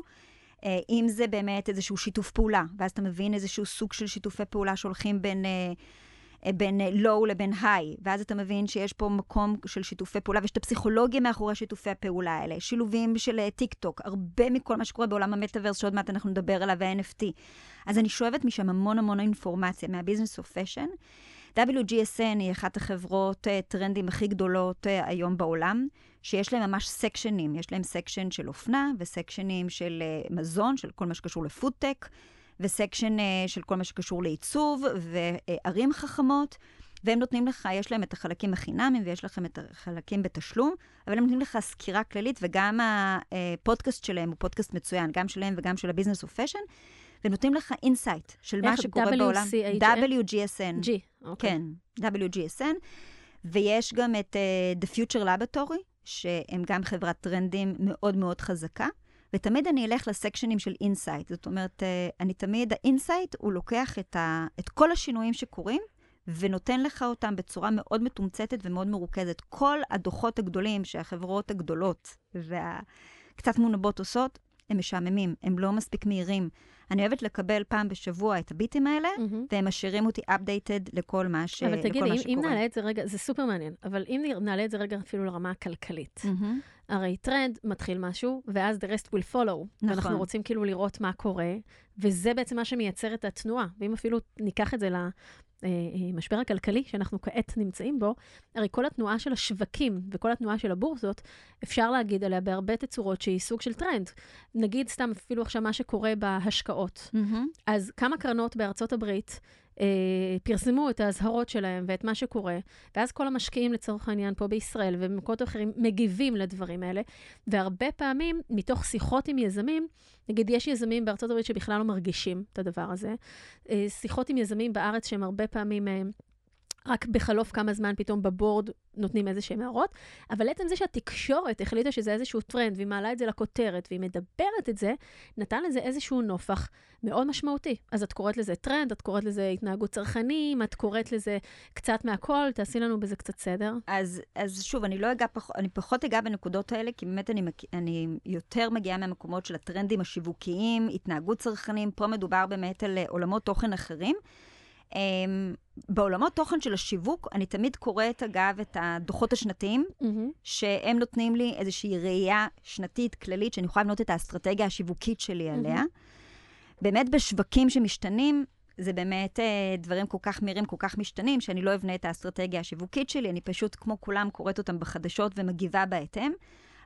אה, אם זה באמת איזשהו שיתוף פעולה, ואז אתה מבין איזשהו סוג של שיתופי פעולה שהולכים בין... אה, אה, בין low לבין high, ואז אתה מבין שיש פה מקום של שיתופי פעולה, ויש את הפסיכולוגיה מאחורי שיתופי הפעולה האלה, שילובים של טיק טוק, הרבה מכל מה שקורה בעולם המטאוורס, שעוד מעט אנחנו נדבר עליו, וה-NFT. אז אני שואבת משם המון המון אינפורמציה, מה Business of Fashion. WGSN היא אחת החברות טרנדים הכי גדולות היום בעולם, שיש להם ממש סקשנים. יש להם section של אופנה וסקשנים של uh, מזון, של כל מה שקשור לפודטק, ו section uh, של כל מה שקשור לעיצוב וערים חכמות. והם נותנים לך, יש להם את החלקים החינמיים ויש לכם את החלקים בתשלום, אבל הם נותנים לך סקירה כללית, וגם הפודקאסט שלהם הוא פודקאסט מצוין, גם שלהם וגם של ה Business of Fashion, ונותנים לך insight של מה איך? שקורה בעולם. WCHN? WGSN. G, אוקיי. כן, WGSN. ויש גם את uh, The Future Laboratory, שהם גם חברת טרנדים מאוד מאוד חזקה. ותמיד אני אלך לסקשנים של insight. זאת אומרת, uh, אני תמיד, ה insight הוא לוקח את, ה, את כל השינויים שקורים, ונותן לך אותם בצורה מאוד מתומצתת ומאוד מרוכזת. כל הדוחות הגדולים שהחברות הגדולות והקצת מונבות עושות, הם משעממים, הם לא מספיק מהירים. אני אוהבת לקבל פעם בשבוע את הביטים האלה, מהמם. והם משאירים אותי updated לכל מה, ש... אבל תגידי, אם, אם. נעלה את זה רגע, זה סופר מעניין, אבל אם נעלה את זה רגע אפילו לרמה הכלכלית. מהמם. הרי טרנד מתחיל משהו, ואז the rest will follow. נכון. ואנחנו רוצים כאילו לראות מה קורה, וזה בעצם מה שמייצר את התנועה. ואם אפילו ניקח את זה למשבר הכלכלי שאנחנו כעת נמצאים בו, הרי כל התנועה של השווקים וכל התנועה של הבורסות, אפשר להגיד עליה בהרבה תצורות שהיא סוג של טרנד. נגיד סתם אפילו עכשיו מה שקורה בהשקעות. מהמם. אז כמה קרנות בארצות הברית אה, פרסמו את האזהרות שלהם ואת מה שקורה, ואז כל המשקיעים לצורך העניין פה בישראל ובמקומות אחרים מגיבים לדברים האלה, והרבה פעמים מתוך שיחות עם יזמים, נגיד יש יזמים בארצות הברית שבכלל לא מרגישים את הדבר הזה, אה, שיחות עם יזמים בארץ שהם הרבה פעמים... אה, רק בחלוף כמה זמן פתאום בבורד נותנים איזה שהם הערות, אבל עצם זה שהתקשורת החליטה שזה איזשהו טרנד, והיא מעלה את זה לכותרת, והיא מדברת את זה, נתן לזה איזשהו נופך מאוד משמעותי. אז את קוראת לזה טרנד, את קוראת לזה התנהגות צרכנים, את קוראת לזה קצת מהכל, תעשי לנו בזה קצת סדר. אז, אז שוב, אני לא אגע, פח, אני פחות אגע בנקודות האלה, כי באמת אני, אני יותר מגיעה מהמקומות של הטרנדים השיווקיים, התנהגות צרכנים, פה מדובר באמת על אה, עולמות תוכן אחרים. Um, בעולמות תוכן של השיווק, אני תמיד קוראת, אגב, את הדוחות השנתיים, שהם נותנים לי איזושהי ראייה שנתית כללית, שאני יכולה לבנות את האסטרטגיה השיווקית שלי עליה. באמת בשווקים שמשתנים, זה באמת אה, דברים כל כך מהירים, כל כך משתנים, שאני לא אבנה את האסטרטגיה השיווקית שלי, אני פשוט, כמו כולם, קוראת אותם בחדשות ומגיבה בהתאם.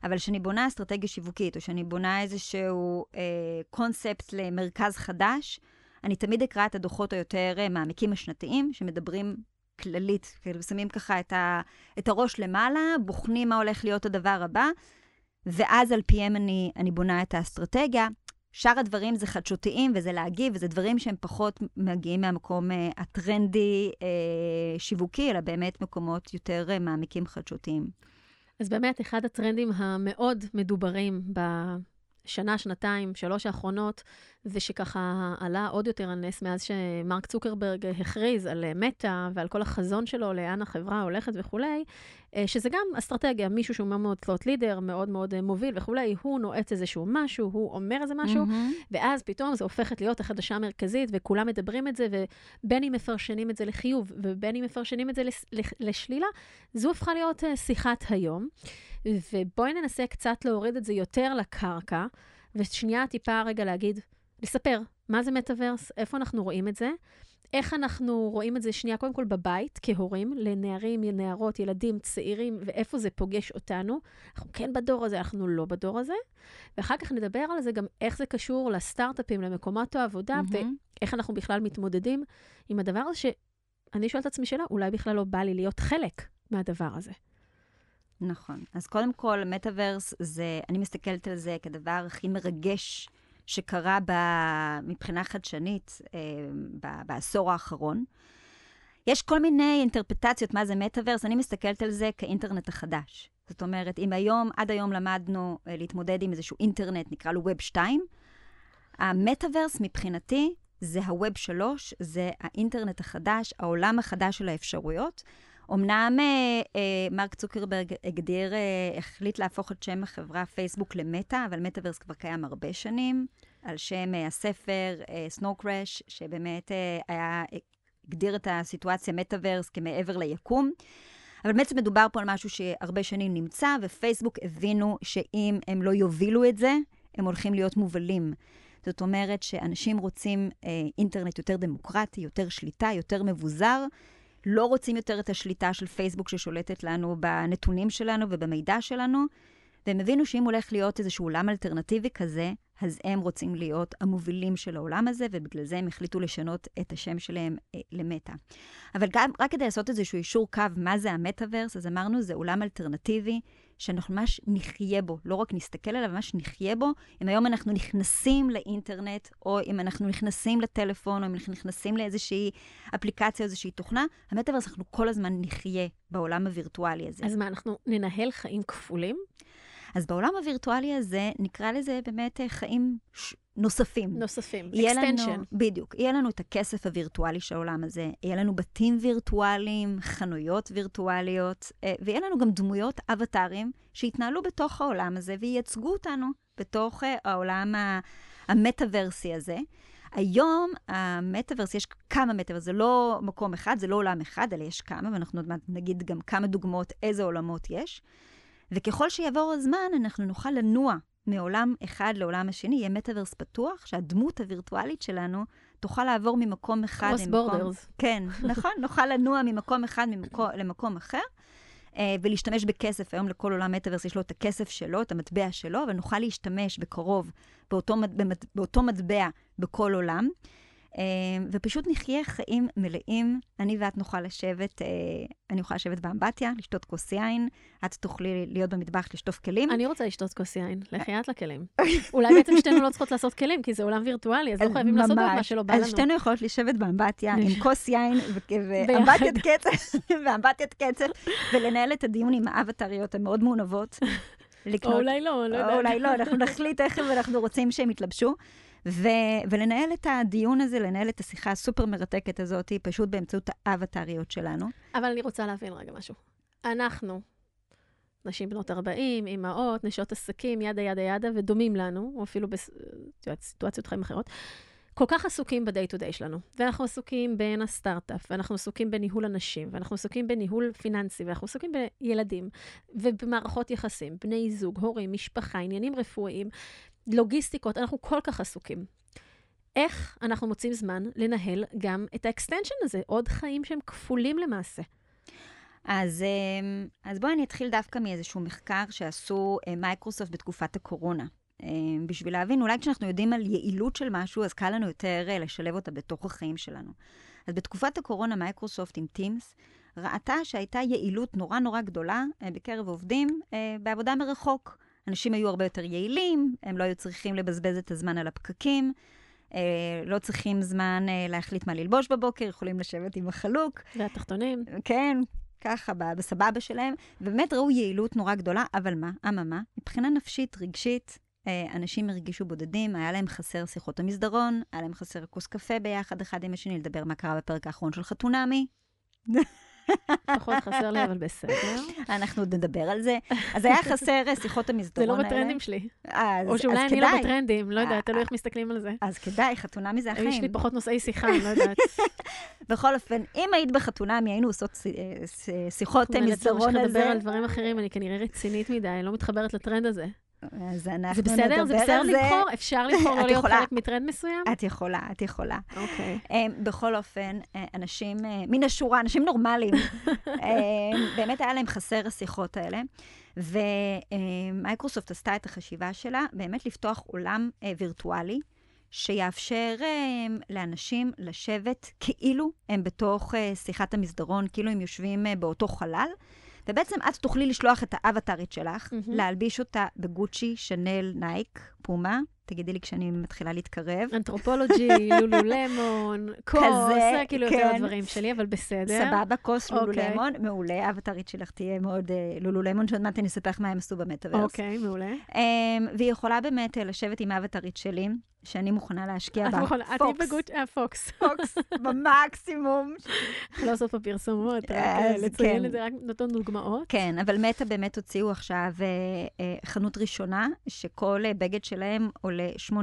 אבל כשאני בונה אסטרטגיה שיווקית, או שאני בונה איזשהו אה, קונספט למרכז חדש, אני תמיד אקרא את הדוחות היותר אה, מעמיקים השנתיים, שמדברים כללית, כאילו שמים ככה את, ה, את הראש למעלה, בוחנים מה הולך להיות הדבר הבא, ואז על פיהם אני, אני בונה את האסטרטגיה. שאר הדברים זה חדשותיים, וזה להגיב, וזה דברים שהם פחות מגיעים מהמקום אה, הטרנדי אה, שיווקי, אלא באמת מקומות יותר אה, מעמיקים חדשותיים. אז באמת, אחד הטרנדים המאוד מדוברים בשנה, שנתיים, שלוש האחרונות, ושככה עלה עוד יותר על נס מאז שמרק צוקרברג הכריז על אה, מטא ועל כל החזון שלו לאן החברה הולכת וכולי, אה, שזה גם אסטרטגיה, מישהו שהוא מאוד מאוד תלות לידר, מאוד מאוד אה, מוביל וכולי, הוא נועץ איזשהו משהו, הוא אומר איזה משהו, Mm-hmm. ואז פתאום זה הופכת להיות החדשה המרכזית, וכולם מדברים את זה, ובין אם מפרשנים את זה לחיוב, ובין אם מפרשנים את זה לשלילה, זו הפכה להיות שיחת היום. ובואי ננסה קצת להוריד את זה יותר לקרקע, ושנייה טיפה רגע להגיד, לספר מה זה מטאוורס, איפה אנחנו רואים את זה, איך אנחנו רואים את זה שנייה, קודם כל בבית, כהורים, לנערים, לנערות, ילדים, צעירים, ואיפה זה פוגש אותנו. אנחנו כן בדור הזה, אנחנו לא בדור הזה. ואחר כך נדבר על זה גם איך זה קשור לסטארט-אפים, למקומות העבודה, Mm-hmm. ואיך אנחנו בכלל מתמודדים עם הדבר הזה, שאני שואלת את עצמי שאלה, אולי בכלל לא בא לי להיות חלק מהדבר הזה. נכון. אז קודם כל, מטאוורס זה, אני מסתכלת על זה כדבר הכי מרגש שקרה ב, מבחינה חדשנית אה, ב, בעשור האחרון. יש כל מיני אינטרפטציות מה זה מטאוורס, אני מסתכלת על זה כאינטרנט החדש. זאת אומרת, אם היום, עד היום למדנו אה, להתמודד עם איזשהו אינטרנט, נקרא לו Web 2, המטאוורס מבחינתי זה ה-Web 3, זה האינטרנט החדש, העולם החדש של האפשרויות. אמנם אה, אה, מרק צוקרברג הגדיר, אה, החליט להפוך את שם החברה פייסבוק למטא, אבל מטאוורס כבר קיים הרבה שנים, על שם אה, הספר Snow uh, Crash, שבאמת אה, היה, הגדיר את הסיטואציה מטאוורס כמעבר ליקום. אבל בעצם מדובר פה על משהו שהרבה שנים נמצא, ופייסבוק הבינו שאם הם לא יובילו את זה, הם הולכים להיות מובלים. זאת אומרת שאנשים רוצים אה, אינטרנט יותר דמוקרטי, יותר שליטה, יותר מבוזר. לא רוצים יותר את השליטה של פייסבוק ששולטת לנו בנתונים שלנו ובמידע שלנו, והם הבינו שאם הולך להיות איזשהו עולם אלטרנטיבי כזה, אז הם רוצים להיות המובילים של העולם הזה, ובגלל זה הם החליטו לשנות את השם שלהם אה, למטא. אבל גם, רק כדי לעשות איזשהו אישור קו מה זה המטאוורס, אז אמרנו, זה עולם אלטרנטיבי, שאנחנו ממש נחיה בו, לא רק נסתכל עליו, ממש נחיה בו. אם היום אנחנו נכנסים לאינטרנט, או אם אנחנו נכנסים לטלפון, או אם אנחנו נכנסים לאיזושהי אפליקציה איזושהי תוכנה, המטאוורס, אנחנו כל הזמן נחיה בעולם הווירטואלי הזה. אז מה, אנחנו ננהל חיים כפולים? אז בעולם הווירטואלי הזה, נקרא לזה באמת אה, חיים ש... נוספים. נוספים, extension. בדיוק. יהיה לנו את הכסף הווירטואלי של העולם הזה, יהיה לנו בתים וירטואליים, חנויות וירטואליות, אה, ויהיה לנו גם דמויות אבטארים שיתנהלו בתוך העולם הזה וייצגו אותנו בתוך אה, העולם המטאוורסי הזה. היום המטאוורס, יש כמה מטאוורס, זה לא מקום אחד, זה לא עולם אחד, אלא יש כמה, ואנחנו עוד מעט נגיד גם כמה דוגמאות איזה עולמות יש. וככל שיעבור הזמן, אנחנו נוכל לנוע מעולם אחד לעולם השני, יהיה מטאוורס פתוח, שהדמות הווירטואלית שלנו תוכל לעבור ממקום אחד למקום... קרוס בורדרס. כן, נכון, נוכל לנוע ממקום אחד ממקום, למקום אחר. uh, ולהשתמש בכסף. היום לכל עולם מטאוורס יש לו את הכסף שלו, את המטבע שלו, אבל נוכל להשתמש בקרוב באותו, באותו מטבע בכל עולם. אמ, ופשוט נחיה חיים מלאים. אני ואת נוכל לשבת, אה, אני אוכל לשבת באמבטיה, לשתות כוס יין, את תוכלי להיות במטבח, לשטוף כלים. אני רוצה לשתות כוס יין, לכי את לכלים. אולי בעצם שתינו לא צריכות לעשות כלים, כי זה עולם וירטואלי, אז לא חייבים לעשות מה שלא בא לנו. אז שתינו יכולות לשבת באמבטיה עם כוס יין ואמבטיית קצף, ואמבטיית קצף, ולנהל את הדיון עם האבטריות המאוד מעונבות. לקנות. או אולי לא, לא יודעת. או אולי לא, אנחנו נחליט איך אנחנו רוצים שהם יתלבשו. ו- ולנהל את הדיון הזה, לנהל את השיחה הסופר מרתקת הזאת, פשוט באמצעות האבטריות שלנו. אבל אני רוצה להבין רגע משהו. אנחנו, נשים בנות 40, אימהות, נשות עסקים, ידה ידה ידה, ודומים לנו, או אפילו בסיטואציות חיים אחרות, כל כך עסוקים ב-day to day שלנו, ואנחנו עסוקים בין הסטארט-אפ, ואנחנו עסוקים בניהול אנשים, ואנחנו עסוקים בניהול פיננסי, ואנחנו עסוקים בילדים, ובמערכות יחסים, בני זוג, הורים, משפחה, עניינים רפואיים, לוגיסטיקות, אנחנו כל כך עסוקים. איך אנחנו מוצאים זמן לנהל גם את ה extension הזה, עוד חיים שהם כפולים למעשה? אז, אמ, אז בואי אני אתחיל דווקא מאיזשהו מחקר שעשו אה, מייקרוסופט בתקופת הקורונה. אמ, בשביל להבין, אולי כשאנחנו יודעים על יעילות של משהו, אז קל לנו יותר אה, לשלב אותה בתוך החיים שלנו. אז בתקופת הקורונה, מייקרוסופט עם Teams ראתה שהייתה יעילות נורא נורא גדולה אה, בקרב עובדים בעבודה מרחוק. אנשים היו הרבה יותר יעילים, הם לא היו צריכים לבזבז את הזמן על הפקקים, אה, לא צריכים זמן אה, להחליט מה ללבוש בבוקר, יכולים לשבת עם החלוק. והתחתונים. כן, ככה, בסבבה שלהם. ובאמת ראו יעילות נורא גדולה, אבל מה? אממה, מבחינה נפשית, רגשית, אה, אנשים הרגישו בודדים, היה להם חסר שיחות המסדרון, היה להם חסר כוס קפה ביחד אחד עם השני, לדבר מה קרה בפרק האחרון של חתונמי. פחות חסר לי, אבל בסדר. אנחנו עוד נדבר על זה. אז היה חסר שיחות המסדרון האלה. זה לא בטרנדים שלי. או שאולי אני לא בטרנדים, לא יודעת, תלוי איך מסתכלים על זה. אז כדאי, חתונה מזה החיים. יש לי פחות נושאי שיחה, אני לא יודעת. בכל אופן, אם היית בחתונמי, היינו עושות אה, שיחות מסדרון על זה. לדבר על דברים אחרים, אני כנראה רצינית מדי, אני לא מתחברת לטרנד הזה. אז אנחנו זה בסדר? נדבר זה בסדר לבחור? אפשר לבחור לא להיות חלק מטרנד מסוים? את יכולה, את יכולה. אוקיי. Okay. אמ, בכל אופן, אה, אנשים אה, מן השורה, אנשים נורמליים, אמ, באמת היה להם חסר השיחות האלה. ומייקרוסופט עשתה את החשיבה שלה, באמת לפתוח עולם אה, וירטואלי, שיאפשר לאנשים לשבת כאילו הם בתוך שיחת המסדרון, כאילו הם יושבים באותו חלל. ובעצם את תוכלי לשלוח את האבטרית שלך, מהמם. להלביש אותה בגוצ'י, שנל, נייק, פומה. תגידי לי כשאני מתחילה להתקרב. אנתרופולוגי, לולולמון, כוס, כזה, זה כאילו יותר כן. הדברים שלי, אבל בסדר. סבבה, כוס אוקיי. לולולמון, מעולה. האבטרית שלך תהיה מאוד אה, לולולמון, שעוד מעט אני אספר לך מה הם עשו במטאוורס. אוקיי, מעולה. אמ, והיא יכולה באמת אה, לשבת עם האבטרית שלי, שאני מוכנה להשקיע את בה. מוכנה, את פוקס. תהיי בגוט, אה, פוקס. פוקס, במקסימום. לא לעשות פה פרסומות, רק אז אה, לציין כן. את זה, רק נותן דוגמאות. כן, אבל מטא באמת הוציאו עכשיו אה, חנות ראשונה, שכל בגד שלהם עולה 8.90,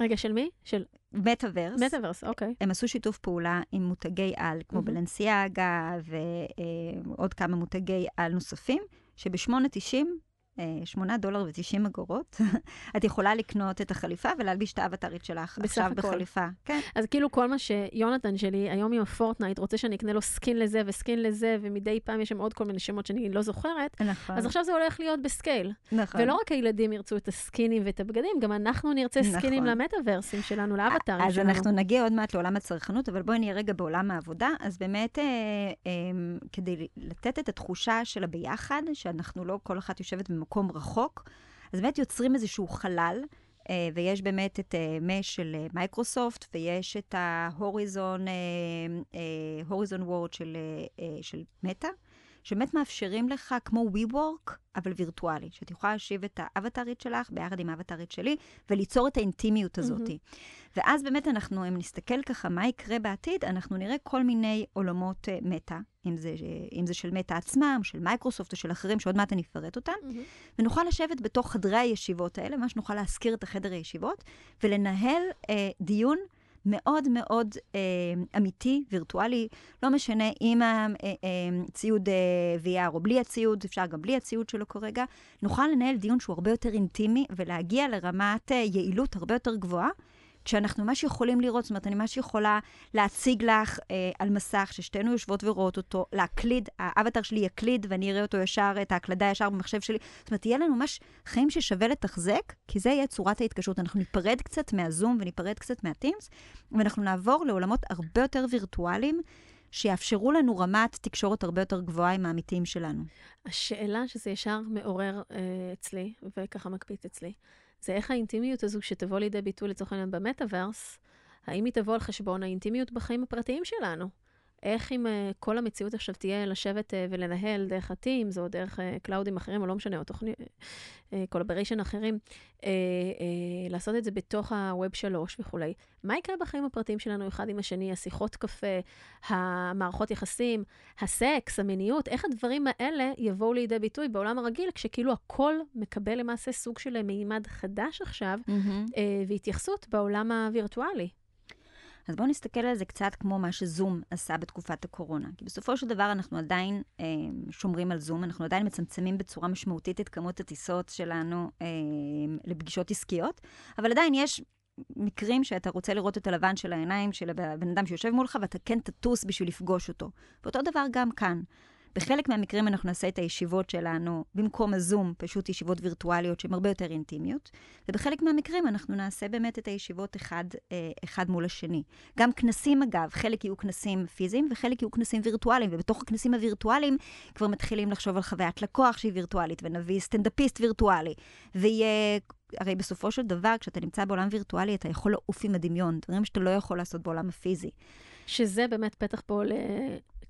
רגע, של מי? של מטאוורס. מטאוורס, אוקיי. הם עשו שיתוף פעולה עם מותגי על, כמו מהמם. בלנסיאגה ועוד כמה מותגי על נוספים, שב-8.90, 8 דולר ו-90 אגורות, את יכולה לקנות את החליפה ולהלביש את האבטרית שלך עכשיו הכל. בחליפה. כן, אז כאילו כל מה שיונתן שלי, היום עם הפורטנייט, רוצה שאני אקנה לו skin לזה ו skin לזה, ומדי פעם יש שם עוד כל מיני שמות שאני לא זוכרת, נכון. אז עכשיו זה הולך להיות ב scale. נכון. ולא רק הילדים ירצו את הסקינים ואת הבגדים, גם אנחנו נרצה סקינים נכון. למטאוורסים שלנו, לאבטרים אז שלנו. אנחנו נגיע עוד מעט לעולם הצרכנות, אבל בואי נהיה רגע בעולם העבודה. אז באמת, אה, אה, כדי לתת את התחושה של הביחד, שאנחנו לא כל אחת יושבת במקום רחוק, אז באמת יוצרים איזשהו חלל, אה, ויש באמת את אה, מש של אה, מייקרוסופט, ויש את ההוריזון, אה, אה, הוריזון וורד של, אה, אה, של מטא. שבאמת מאפשרים לך, כמו WeWork, אבל וירטואלי, שאת יכולה להשיב את האבטרית שלך ביחד עם האבטרית שלי, וליצור את האינטימיות הזאת. מהמם. ואז באמת אנחנו, אם נסתכל ככה מה יקרה בעתיד, אנחנו נראה כל מיני עולמות uh, מטא, אם זה, אם זה של מטא עצמם, של מייקרוסופט או של אחרים, שעוד מעט אני אפרט אותם, מהמם. ונוכל לשבת בתוך חדרי הישיבות האלה, ממש נוכל להזכיר את החדר הישיבות, ולנהל uh, דיון מאוד מאוד אה, אמיתי, וירטואלי, לא משנה אם הציוד אה, VR או בלי הציוד, אפשר גם בלי הציוד שלו כרגע, נוכל לנהל דיון שהוא הרבה יותר אינטימי ולהגיע לרמת אה, יעילות הרבה יותר גבוהה. כשאנחנו ממש יכולים לראות, זאת אומרת, אני ממש יכולה להציג לך אה, על מסך ששתינו יושבות ורואות אותו, להקליד, האבטר שלי יקליד ואני אראה אותו ישר, את ההקלדה ישר במחשב שלי. זאת אומרת, יהיה לנו ממש חיים ששווה לתחזק, כי זה יהיה צורת ההתקשרות. אנחנו ניפרד קצת מהזום וניפרד קצת מהטימס, ואנחנו נעבור לעולמות הרבה יותר וירטואליים, שיאפשרו לנו רמת תקשורת הרבה יותר גבוהה עם העמיתים שלנו. השאלה שזה ישר מעורר אה, אצלי, וככה מקפיץ אצלי, זה איך האינטימיות הזו שתבוא לידי ביטוי לצורך העניין במטאוורס, האם היא תבוא על חשבון האינטימיות בחיים הפרטיים שלנו? איך אם uh, כל המציאות עכשיו תהיה לשבת uh, ולנהל דרך ה Teams, או דרך קלאודים אחרים, או לא משנה, או תוכנית, collaboration אחרים, לעשות את זה בתוך ה-Web 3 וכולי. מה יקרה בחיים הפרטיים שלנו אחד עם השני, השיחות קפה, המערכות יחסים, הסקס, המיניות, איך הדברים האלה יבואו לידי ביטוי בעולם הרגיל, כשכאילו הכל מקבל למעשה סוג של מימד חדש עכשיו, Mm-hmm. והתייחסות בעולם הווירטואלי. אז בואו נסתכל על זה קצת כמו מה שזום עשה בתקופת הקורונה. כי בסופו של דבר אנחנו עדיין אה, שומרים על זום, אנחנו עדיין מצמצמים בצורה משמעותית את כמות הטיסות שלנו אה, לפגישות עסקיות, אבל עדיין יש מקרים שאתה רוצה לראות את הלבן של העיניים של הבן אדם שיושב מולך, ואתה כן תטוס בשביל לפגוש אותו. ואותו דבר גם כאן. בחלק מהמקרים אנחנו נעשה את הישיבות שלנו במקום הזום, פשוט ישיבות וירטואליות שהן הרבה יותר אינטימיות, ובחלק מהמקרים אנחנו נעשה באמת את הישיבות אחד, אה, אחד מול השני. גם כנסים אגב, חלק יהיו כנסים פיזיים וחלק יהיו כנסים וירטואליים, ובתוך הכנסים הווירטואליים כבר מתחילים לחשוב על חוויית לקוח שהיא וירטואלית, ונביא סטנדאפיסט וירטואלי, ויהיה... הרי בסופו של דבר, כשאתה נמצא בעולם וירטואלי, אתה יכול לעוף עם הדמיון, דברים שאתה לא יכול לעשות בעולם הפיזי. שזה באמת פתח פה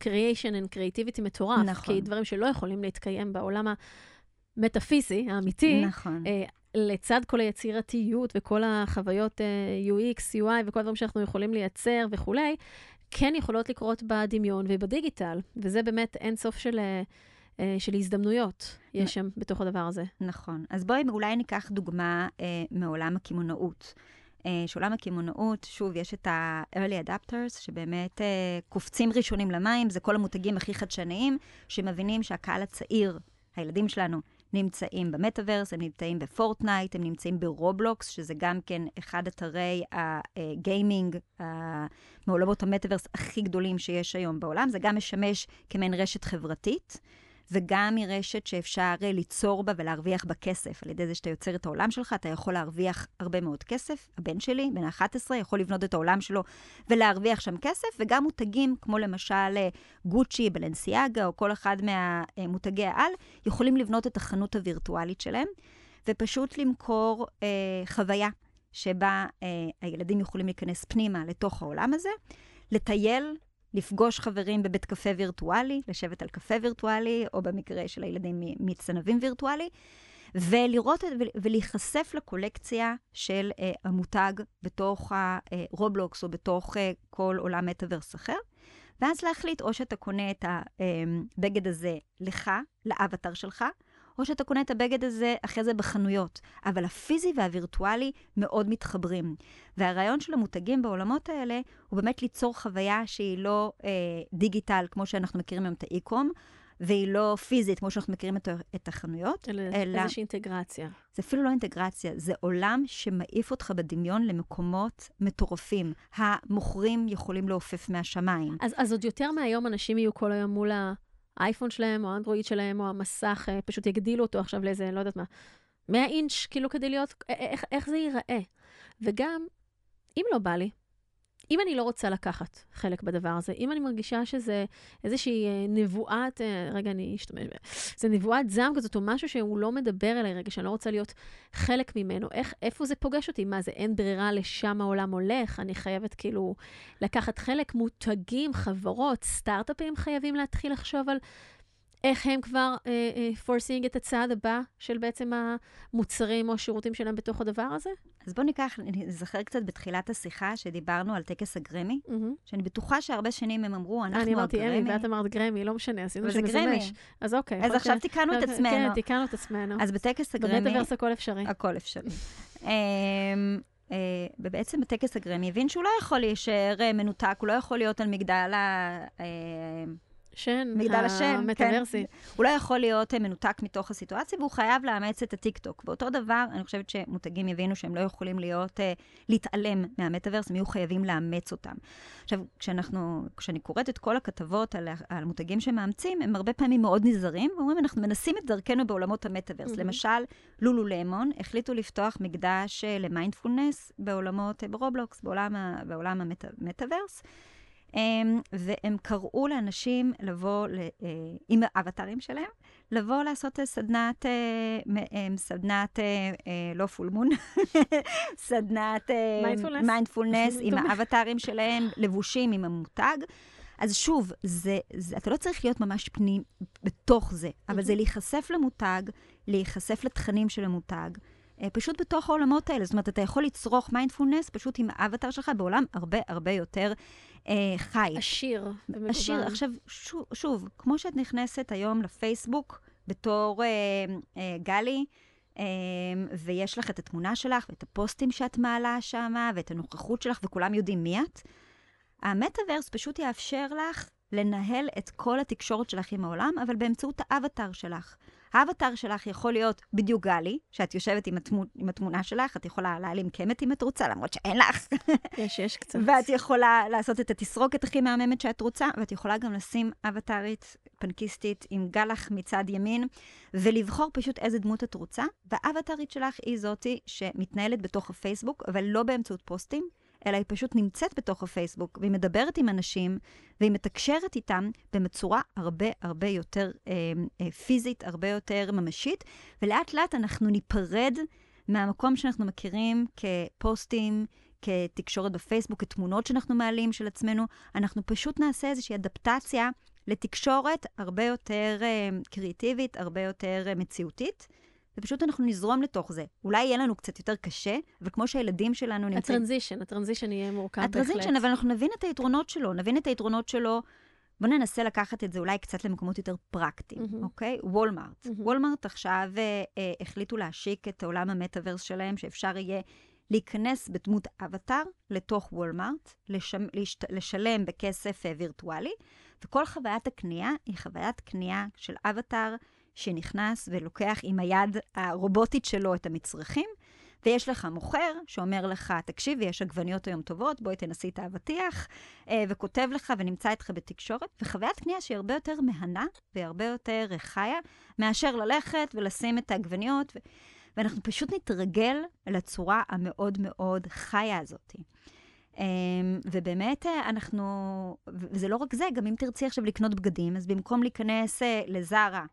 ל-creation and creativity מטורף. נכון. כי דברים שלא יכולים להתקיים בעולם המטאפיזי, האמיתי, נכון. אה, לצד כל היצירתיות וכל החוויות אה, UX, UI וכל הדברים שאנחנו יכולים לייצר וכולי, כן יכולות לקרות בדמיון ובדיגיטל. וזה באמת אין סוף של, אה, אה, של הזדמנויות יש שם בתוך הדבר הזה. נכון. אז בואי אולי ניקח דוגמה אה, מעולם הקמעונאות. אה, שעולם הקמעונאות, שוב, יש את ה-early adapters, שבאמת אה, קופצים ראשונים למים, זה כל המותגים הכי חדשניים, שמבינים שהקהל הצעיר, הילדים שלנו, נמצאים במטאוורס, הם נמצאים בפורטנייט, הם נמצאים ברובלוקס, שזה גם כן אחד אתרי הגיימינג מעולמות המטאוורס הכי גדולים שיש היום בעולם. זה גם משמש כמעין רשת חברתית. וגם מרשת שאפשר אה, ליצור בה ולהרוויח בה כסף. על ידי זה שאתה יוצר את העולם שלך, אתה יכול להרוויח הרבה מאוד כסף. הבן שלי, בן ה-11, יכול לבנות את העולם שלו ולהרוויח שם כסף, וגם מותגים, כמו למשל אה, גוצ'י, בלנסיאגה, או כל אחד מהמותגי העל, יכולים לבנות את החנות הווירטואלית שלהם, ופשוט למכור אה, חוויה שבה אה, הילדים יכולים להיכנס פנימה לתוך העולם הזה, לטייל, לפגוש חברים בבית קפה וירטואלי, לשבת על קפה וירטואלי, או במקרה של הילדים מצנבים וירטואלי, ולראות ולהיחשף לקולקציה של uh, המותג בתוך הרובלוקס או בתוך uh, כל עולם מטאוורס אחר, ואז להחליט או שאתה קונה את הבגד הזה לך, לאבטר שלך, או שאתה קונה את הבגד הזה אחרי זה בחנויות. אבל הפיזי והווירטואלי מאוד מתחברים. והרעיון של המותגים בעולמות האלה הוא באמת ליצור חוויה שהיא לא אה, דיגיטל, כמו שאנחנו מכירים היום את האי-קום, והיא לא פיזית, כמו שאנחנו מכירים את, את החנויות. אלא, אלא איזושהי אינטגרציה. זה אפילו לא אינטגרציה, זה עולם שמעיף אותך בדמיון למקומות מטורפים. המוכרים יכולים לעופף מהשמיים. אז, אז עוד יותר מהיום אנשים יהיו כל היום מול ה... האייפון שלהם, או האנדרואיד שלהם, או המסך, אה, פשוט יגדילו אותו עכשיו לאיזה, לא יודעת מה, 100 אינץ', כאילו כדי להיות, איך, איך זה ייראה. וגם, אם לא בא לי, אם אני לא רוצה לקחת חלק בדבר הזה, אם אני מרגישה שזה איזושהי אה, נבואת, אה, רגע, אני אשתמש, זה נבואת זעם כזאת, או משהו שהוא לא מדבר אליי רגע, שאני לא רוצה להיות חלק ממנו, איך, איפה זה פוגש אותי? מה זה, אין ברירה לשם העולם הולך? אני חייבת כאילו לקחת חלק? מותגים, חברות, סטארט-אפים חייבים להתחיל לחשוב על איך הם כבר foreseeing uh, uh, את הצעד הבא של בעצם המוצרים או השירותים שלהם בתוך הדבר הזה? אז בואו ניקח, נזכר קצת בתחילת השיחה שדיברנו על טקס הגרמי, mm-hmm. שאני בטוחה שהרבה שנים הם אמרו, אנחנו הגרמי. אני אמרתי אמי, ואת אמרת גרמי, לא משנה, עשינו איזה mash. אז אוקיי. אז עכשיו תיקנו את עצמנו. כן, תיקנו את עצמנו. אז בטקס הגרמי... במטאוורס הכל אפשרי. הכל אפשרי. אמ, אה, ובעצם בטקס הגרמי הבין שהוא לא יכול להישאר אה, מנותק, הוא לא יכול להיות על מגדל ה... אה, שן, מגדל השן, המטאוורסי. כן. הוא לא יכול להיות אה, מנותק מתוך הסיטואציה, והוא חייב לאמץ את הטיקטוק. ואותו דבר, אני חושבת שמותגים יבינו שהם לא יכולים להיות, uh, להתעלם מהמטאוורס, הם יהיו חייבים לאמץ אותם. עכשיו, כשאנחנו, כשאני קוראת את כל הכתבות על, על מותגים שמאמצים, הם הרבה פעמים מאוד נזהרים, ואומרים, אנחנו מנסים את דרכנו בעולמות המטאוורס. Mm-hmm. למשל, לולולמון החליטו לפתוח מקדש אה, למיינדפולנס בעולמות, ברובלוקס, בעולם, בעולם המטאוורס. אמ, והם קראו לאנשים לבוא אה, עם האבטרים שלהם, לבוא לעשות סדנת, אה, סדנת, אה, לא full moon, סדנת מיינדפולנס עם האווטרים שלהם, לבושים עם המותג. אז שוב, זה, זה, אתה לא צריך להיות ממש פנים בתוך זה, אבל זה להיחשף למותג, להיחשף לתכנים של המותג. פשוט בתוך העולמות האלה. זאת אומרת, אתה יכול לצרוך מיינדפולנס פשוט עם האבטר שלך בעולם הרבה הרבה יותר אה, חי. עשיר ומגוון. עשיר. עכשיו, שוב, שוב, כמו שאת נכנסת היום לפייסבוק בתור אה, אה, גלי, אה, ויש לך את התמונה שלך, ואת הפוסטים שאת מעלה שם, ואת הנוכחות שלך, וכולם יודעים מי את, המטאוורס פשוט יאפשר לך לנהל את כל התקשורת שלך עם העולם, אבל באמצעות האבטר שלך. האבטר שלך יכול להיות בדיוק גלי, שאת יושבת עם, התמונה, עם התמונה שלך, את יכולה להעלים קמת אם את רוצה, למרות שאין לך. יש, יש קצת. ואת יכולה לעשות את התסרוקת הכי מהממת שאת רוצה, ואת יכולה גם לשים אבטרית פנקיסטית עם גלח מצד ימין, ולבחור פשוט איזה דמות את רוצה, והאבטרית שלך היא זאתי שמתנהלת בתוך הפייסבוק, אבל לא באמצעות פוסטים. אלא היא פשוט נמצאת בתוך הפייסבוק, והיא מדברת עם אנשים, והיא מתקשרת איתם בצורה הרבה הרבה יותר אה, אה, פיזית, הרבה יותר ממשית, ולאט לאט אנחנו ניפרד מהמקום שאנחנו מכירים כפוסטים, כתקשורת בפייסבוק, כתמונות שאנחנו מעלים של עצמנו, אנחנו פשוט נעשה איזושהי אדפטציה לתקשורת הרבה יותר אה, קריאטיבית, הרבה יותר אה, מציאותית. ופשוט אנחנו נזרום לתוך זה. אולי יהיה לנו קצת יותר קשה, אבל כמו שהילדים שלנו נמצאים... הטרנזישן, הטרנזישן יהיה מורכב בהחלט. הטרנזישן, אבל אנחנו נבין את היתרונות שלו, נבין את היתרונות שלו. בואו ננסה לקחת את זה אולי קצת למקומות יותר פרקטיים, mm-hmm. אוקיי? וולמארט. Mm-hmm. וולמארט עכשיו אה, אה, החליטו להשיק את עולם המטאוורס שלהם, שאפשר יהיה להיכנס בדמות אבטאר לתוך וולמארט, לשם, לשת, לשלם בכסף אה, וירטואלי, וכל חוויית הקנייה היא חוויית קנייה של אבטאר שנכנס ולוקח עם היד הרובוטית שלו את המצרכים, ויש לך מוכר שאומר לך, תקשיבי, יש עגבניות היום טובות, בואי תנסי את האבטיח, אה, וכותב לך ונמצא איתך בתקשורת, וחוויית קנייה שהיא הרבה יותר מהנה והיא הרבה יותר חיה, מאשר ללכת ולשים את העגבניות, ו... ואנחנו פשוט נתרגל לצורה המאוד מאוד חיה הזאת. Um, ובאמת אה, אנחנו, וזה לא רק זה, גם אם תרצי עכשיו לקנות בגדים, אז במקום להיכנס uh, לזרה,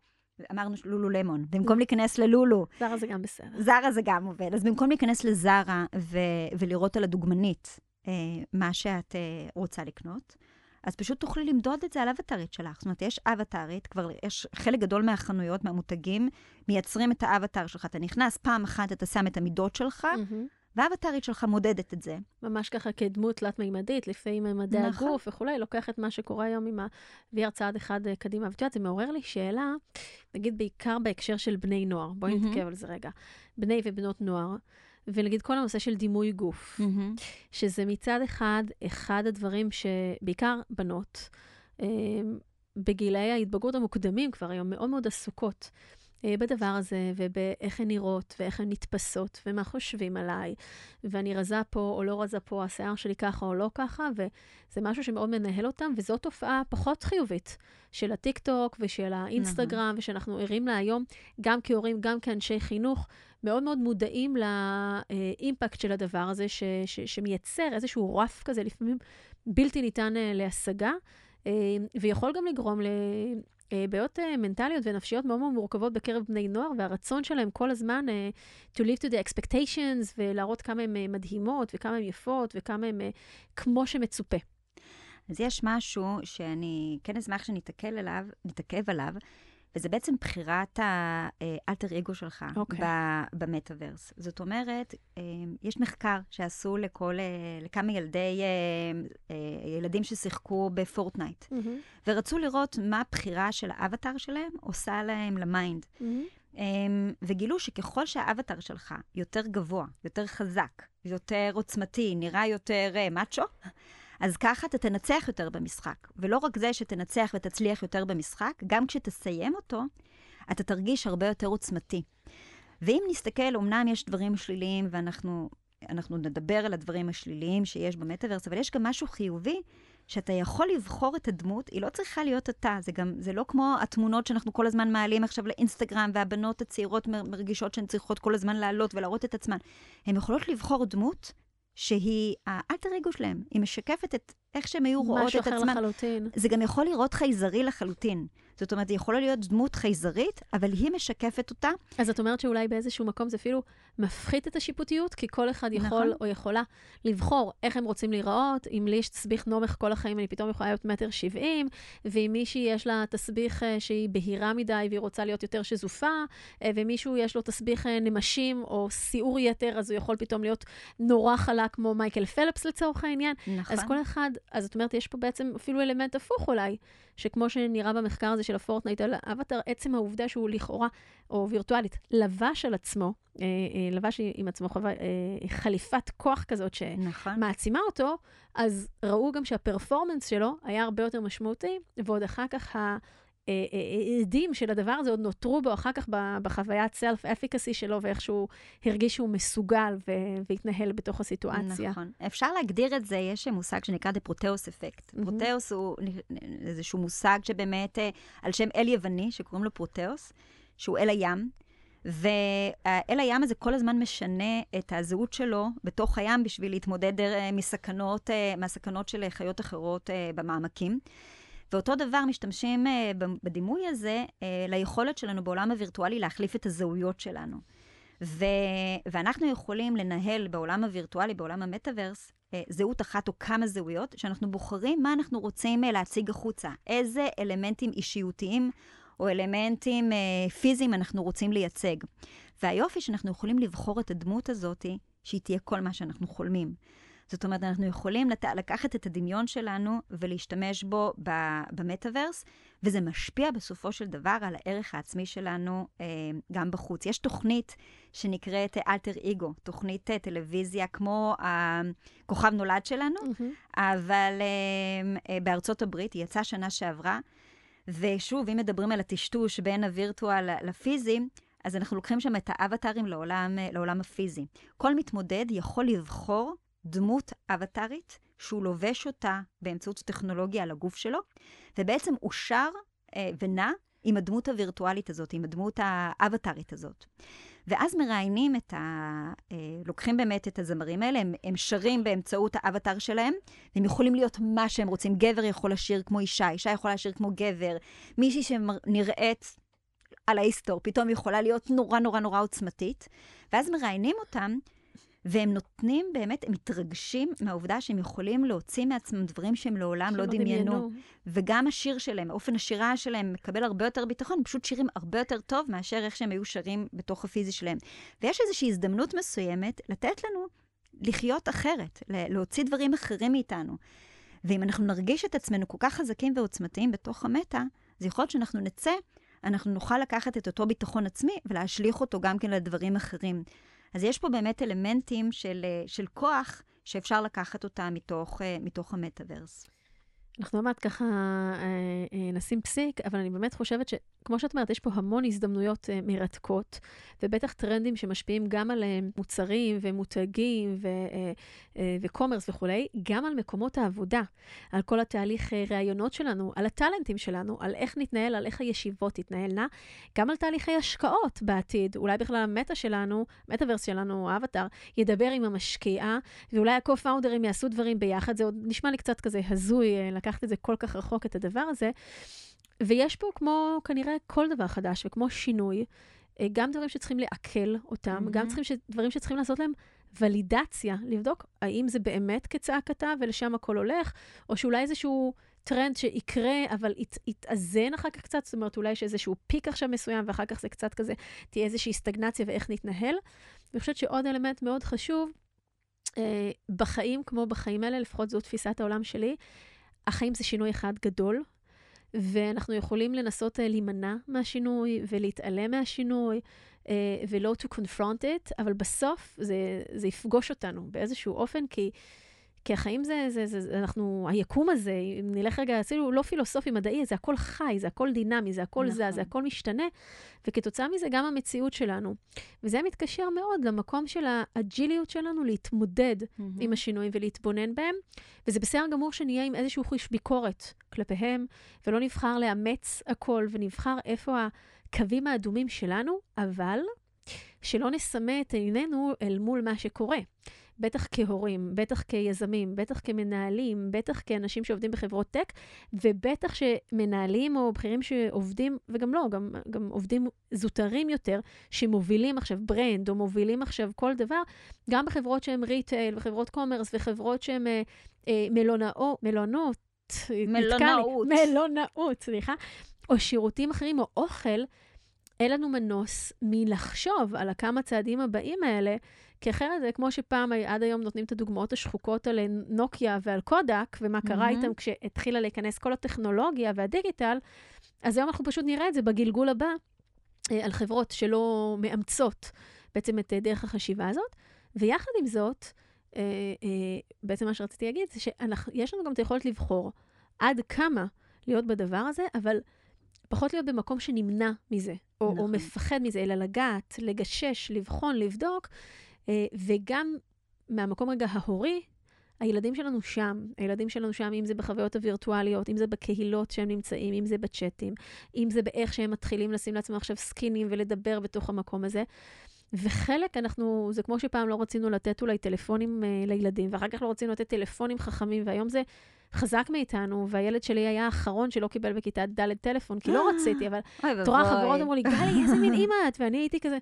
אמרנו לולו למון, במקום להיכנס ללולו. זרה זה גם בסדר. זרה זה גם עובד. אז במקום להיכנס לזרה ו- ולראות על הדוגמנית uh, מה שאת uh, רוצה לקנות, אז פשוט תוכלי למדוד את זה על אבטארית שלך. זאת אומרת, יש אבטארית, כבר יש חלק גדול מהחנויות, מהמותגים, מייצרים את האבטאר שלך. אתה נכנס פעם אחת, אתה שם את המידות שלך, מהמם. והאבטארית שלך מודדת את זה. ממש ככה כדמות תלת-מימדית, לפעמים ממדי נכון. הגוף וכולי, לוקח את מה שקורה היום עם ה-VR צעד אחד אה, קדימה. ואת יודעת, זה מעורר לי שאלה, נגיד בעיקר בהקשר של בני נוער, בואי מהמם. נתעכב על זה רגע. בני ובנות נוער, ונגיד כל הנושא של דימוי גוף, שזה מצד אחד, אחד הדברים שבעיקר בנות, אה, בגילאי ההתבגרות המוקדמים כבר היום מאוד מאוד עסוקות בדבר הזה, ובאיך הן נראות, ואיך הן נתפסות, ומה חושבים עליי, ואני רזה פה או לא רזה פה, השיער שלי ככה או לא ככה, וזה משהו שמאוד מנהל אותם, וזו תופעה פחות חיובית של הטיקטוק ושל האינסטגרם, ושאנחנו ערים לה היום, גם כהורים, גם כאנשי חינוך, מאוד מאוד מודעים לאימפקט של הדבר הזה, ש, ש, שמייצר איזשהו רף כזה, לפעמים בלתי ניתן אה, להשגה, אה, ויכול גם לגרום לבעיות אה, מנטליות ונפשיות מאוד מאוד מורכבות בקרב בני נוער, והרצון שלהם כל הזמן אה, to live to the expectations, ולהראות כמה הן אה, מדהימות, וכמה הן יפות, וכמה הן אה, כמו שמצופה. אז יש משהו שאני כן אשמח שנתעכל עליו, נתעכב עליו, וזה בעצם בחירת האלטר אגו שלך אוקיי. ב- במטאוורס. זאת אומרת, אה, יש מחקר שעשו לכל, אה, לכמה ילדי, אה, אה, ילדים ששיחקו בפורטנייט, ורצו לראות מה הבחירה של האבטאר שלהם עושה להם ל mind. Um, וגילו שככל שהאבטאר שלך יותר גבוה, יותר חזק, יותר עוצמתי, נראה יותר uh, מאצ'ו, אז ככה אתה תנצח יותר במשחק. ולא רק זה שתנצח ותצליח יותר במשחק, גם כשתסיים אותו, אתה תרגיש הרבה יותר עוצמתי. ואם נסתכל, אמנם יש דברים שליליים, ואנחנו אנחנו נדבר על הדברים השליליים שיש במטאוורס, אבל יש גם משהו חיובי, שאתה יכול לבחור את הדמות, היא לא צריכה להיות אתה. זה גם, זה לא כמו התמונות שאנחנו כל הזמן מעלים עכשיו לאינסטגרם, והבנות הצעירות מר- מרגישות שהן צריכות כל הזמן לעלות ולהראות את עצמן. הן יכולות לבחור דמות שהיא האלטר אגו שלהם. היא משקפת את איך שהן היו רואות משהו את אחר עצמן. לחלוטין. זה גם יכול לראות חייזרי לחלוטין. זאת אומרת, היא יכולה להיות דמות חייזרית, אבל היא משקפת אותה. אז את אומרת שאולי באיזשהו מקום זה אפילו מפחית את השיפוטיות, כי כל אחד יכול נכון. או יכולה לבחור איך הם רוצים להיראות. אם לי יש תסביך נומך כל החיים, אני פתאום יכולה להיות מטר שבעים, ואם מישהי יש לה תסביך אה, שהיא בהירה מדי והיא רוצה להיות יותר שזופה, אה, ומישהו יש לו תסביך אה, נמשים או סיעור יתר, אז הוא יכול פתאום להיות נורא חלק כמו מייקל פלפס לצורך העניין. נכון. אז כל אחד, אז את אומרת, יש פה בעצם אפילו אלמנט הפוך אולי, שכמו שנראה במחקר הזה של הפורטנייט על האבטר, עצם העובדה שהוא לכאורה, או וירטואלית, לבש על עצמו, לבש עם עצמו אה, חליפת כוח כזאת נכון. שמעצימה אותו, אז ראו גם שה performance שלו היה הרבה יותר משמעותי, ועוד אחר כך ה... אה, אה, ההדים של הדבר הזה עוד נותרו בו אחר כך בחוויית self efficacy שלו, ואיך שהוא הרגיש שהוא מסוגל והתנהל בתוך הסיטואציה. נכון. אפשר להגדיר את זה, יש מושג שנקרא The Proteus Effect. מהמם. פרוטאוס הוא איזשהו מושג שבאמת, אה, על שם אל יווני, שקוראים לו פרוטאוס, שהוא אל הים. ואל הים הזה כל הזמן משנה את הזהות שלו בתוך הים בשביל להתמודד אה, מסכנות, אה, מהסכנות של חיות אחרות אה, במעמקים. ואותו דבר משתמשים בדימוי הזה ליכולת שלנו בעולם הווירטואלי להחליף את הזהויות שלנו. ו- ואנחנו יכולים לנהל בעולם הווירטואלי, בעולם המטאוורס, זהות אחת או כמה זהויות, שאנחנו בוחרים מה אנחנו רוצים להציג החוצה. איזה אלמנטים אישיותיים או אלמנטים אה, פיזיים אנחנו רוצים לייצג. והיופי שאנחנו יכולים לבחור את הדמות הזאת, שהיא תהיה כל מה שאנחנו חולמים. זאת אומרת, אנחנו יכולים לת... לקחת את הדמיון שלנו ולהשתמש בו ב- במטאוורס, וזה משפיע בסופו של דבר על הערך העצמי שלנו אה, גם בחוץ. יש תוכנית שנקראת אלטר איגו, תוכנית אה, טלוויזיה כמו הכוכב נולד שלנו, מהמם. אבל אה, אה, בארצות הברית, היא יצאה שנה שעברה, ושוב, אם מדברים על הטשטוש בין הווירטואל לפיזי, אז אנחנו לוקחים שם את האבטרים לעולם, לעולם הפיזי. כל מתמודד יכול לבחור דמות אבטרית שהוא לובש אותה באמצעות טכנולוגיה על הגוף שלו, ובעצם הוא שר אה, ונע עם הדמות הווירטואלית הזאת, עם הדמות האבטרית הזאת. ואז מראיינים את ה... אה, לוקחים באמת את הזמרים האלה, הם, הם שרים באמצעות האבטר שלהם, והם יכולים להיות מה שהם רוצים. גבר יכול לשיר כמו אישה, אישה יכולה לשיר כמו גבר, מישהי שנראית על ההיסטור, פתאום יכולה להיות נורא נורא נורא עוצמתית, ואז מראיינים אותם, והם נותנים, באמת, הם מתרגשים מהעובדה שהם יכולים להוציא מעצמם דברים שהם לעולם לא דמיינו. וגם השיר שלהם, אופן השירה שלהם מקבל הרבה יותר ביטחון, הם פשוט שירים הרבה יותר טוב מאשר איך שהם היו שרים בתוך הפיזי שלהם. ויש איזושהי הזדמנות מסוימת לתת לנו לחיות אחרת, להוציא דברים אחרים מאיתנו. ואם אנחנו נרגיש את עצמנו כל כך חזקים ועוצמתיים בתוך המטה, אז יכול להיות שאנחנו נצא, אנחנו נוכל לקחת את אותו ביטחון עצמי ולהשליך אותו גם כן לדברים אחרים. אז יש פה באמת אלמנטים של, אה, של כוח שאפשר לקחת אותם מתוך, אה, מתוך המטאוורס. אנחנו עוד מעט ככה אה, אה, נשים פסיק, אבל אני באמת חושבת שכמו שאת אומרת, יש פה המון הזדמנויות אה, מרתקות, ובטח טרנדים שמשפיעים גם על מוצרים ומותגים וקומרס וכולי, גם על מקומות העבודה, על כל התהליך ראיונות שלנו, על הטאלנטים שלנו, על איך נתנהל, על איך הישיבות תתנהלנה, גם על תהליכי השקעות בעתיד. אולי בכלל המטה שלנו, מטאוורס שלנו, האבטר, ידבר עם המשקיע, ואולי ה-co-founders יעשו דברים ביחד. זה עוד נשמע לי קצת כזה הזוי. לקחת את זה כל כך רחוק, את הדבר הזה. ויש פה כמו כנראה כל דבר חדש וכמו שינוי, אה, גם דברים שצריכים לעכל אותם, mm-hmm. גם צריכים ש... דברים שצריכים לעשות להם ולידציה, לבדוק האם זה באמת כצעקתה ולשם הכל הולך, או שאולי איזשהו טרנד שיקרה, אבל ית, יתאזן אחר כך קצת, זאת אומרת, אולי יש איזשהו פיק עכשיו מסוים, ואחר כך זה קצת כזה, תהיה איזושהי סטגנציה ואיך נתנהל. אני חושבת שעוד אלמנט מאוד חשוב, אה, בחיים כמו בחיים האלה, לפחות זו תפיסת העולם שלי, החיים זה שינוי אחד גדול, ואנחנו יכולים לנסות אה, להימנע מהשינוי ולהתעלם מהשינוי, אה, ולא to confront it, אבל בסוף זה, זה יפגוש אותנו באיזשהו אופן, כי כי החיים זה, זה, זה, זה, אנחנו, היקום הזה, אם נלך רגע, אפילו לא פילוסופי מדעי, זה הכל חי, זה הכל דינמי, זה הכל נכון. זז, זה הכל משתנה, וכתוצאה מזה גם המציאות שלנו. וזה מתקשר מאוד למקום של האג'יליות שלנו להתמודד mm-hmm. עם השינויים ולהתבונן בהם, וזה בסדר גמור שנהיה עם איזשהו חוש ביקורת כלפיהם, ולא נבחר לאמץ הכל, ונבחר איפה הקווים האדומים שלנו, אבל שלא נסמא את עינינו אל מול מה שקורה. בטח כהורים, בטח כיזמים, בטח כמנהלים, בטח כאנשים שעובדים בחברות טק, ובטח שמנהלים או בכירים שעובדים, וגם לא, גם, גם עובדים זוטרים יותר, שמובילים עכשיו brand, או מובילים עכשיו כל דבר, גם בחברות שהן retail, וחברות commerce, וחברות שהן אה, אה, מלונאות, מלונות, מלונאות. מלונאות, סליחה, או שירותים אחרים, או אוכל, אין לנו מנוס מלחשוב על הכמה צעדים הבאים האלה, כי אחרת זה כמו שפעם, עד היום נותנים את הדוגמאות השחוקות על נוקיה ועל קודק, ומה קרה mm-hmm. איתם כשהתחילה להיכנס כל הטכנולוגיה והדיגיטל, אז היום אנחנו פשוט נראה את זה בגלגול הבא, אה, על חברות שלא מאמצות בעצם את אה, דרך החשיבה הזאת. ויחד עם זאת, אה, בעצם מה שרציתי להגיד זה שיש לנו גם את היכולת לבחור עד כמה להיות בדבר הזה, אבל פחות להיות במקום שנמנע מזה, או, נכון. או מפחד מזה, אלא לגעת, לגשש, לבחון, לבדוק, אה, וגם מהמקום רגע ההורי, הילדים שלנו שם, הילדים שלנו שם, אם זה בחוויות הווירטואליות, אם זה בקהילות שהם נמצאים, אם זה בצ'אטים, אם זה באיך שהם מתחילים לשים לעצמם עכשיו סקינים ולדבר בתוך המקום הזה. וחלק אנחנו, זה כמו שפעם לא רצינו לתת אולי טלפונים uh, לילדים, ואחר כך לא רצינו לתת טלפונים חכמים, והיום זה חזק מאיתנו, והילד שלי היה האחרון שלא קיבל בכיתה ד' טלפון, כי לא רציתי, אבל תורה חברות אמרו לי, גלי, איזה מין אימא את? ואני הייתי כזה...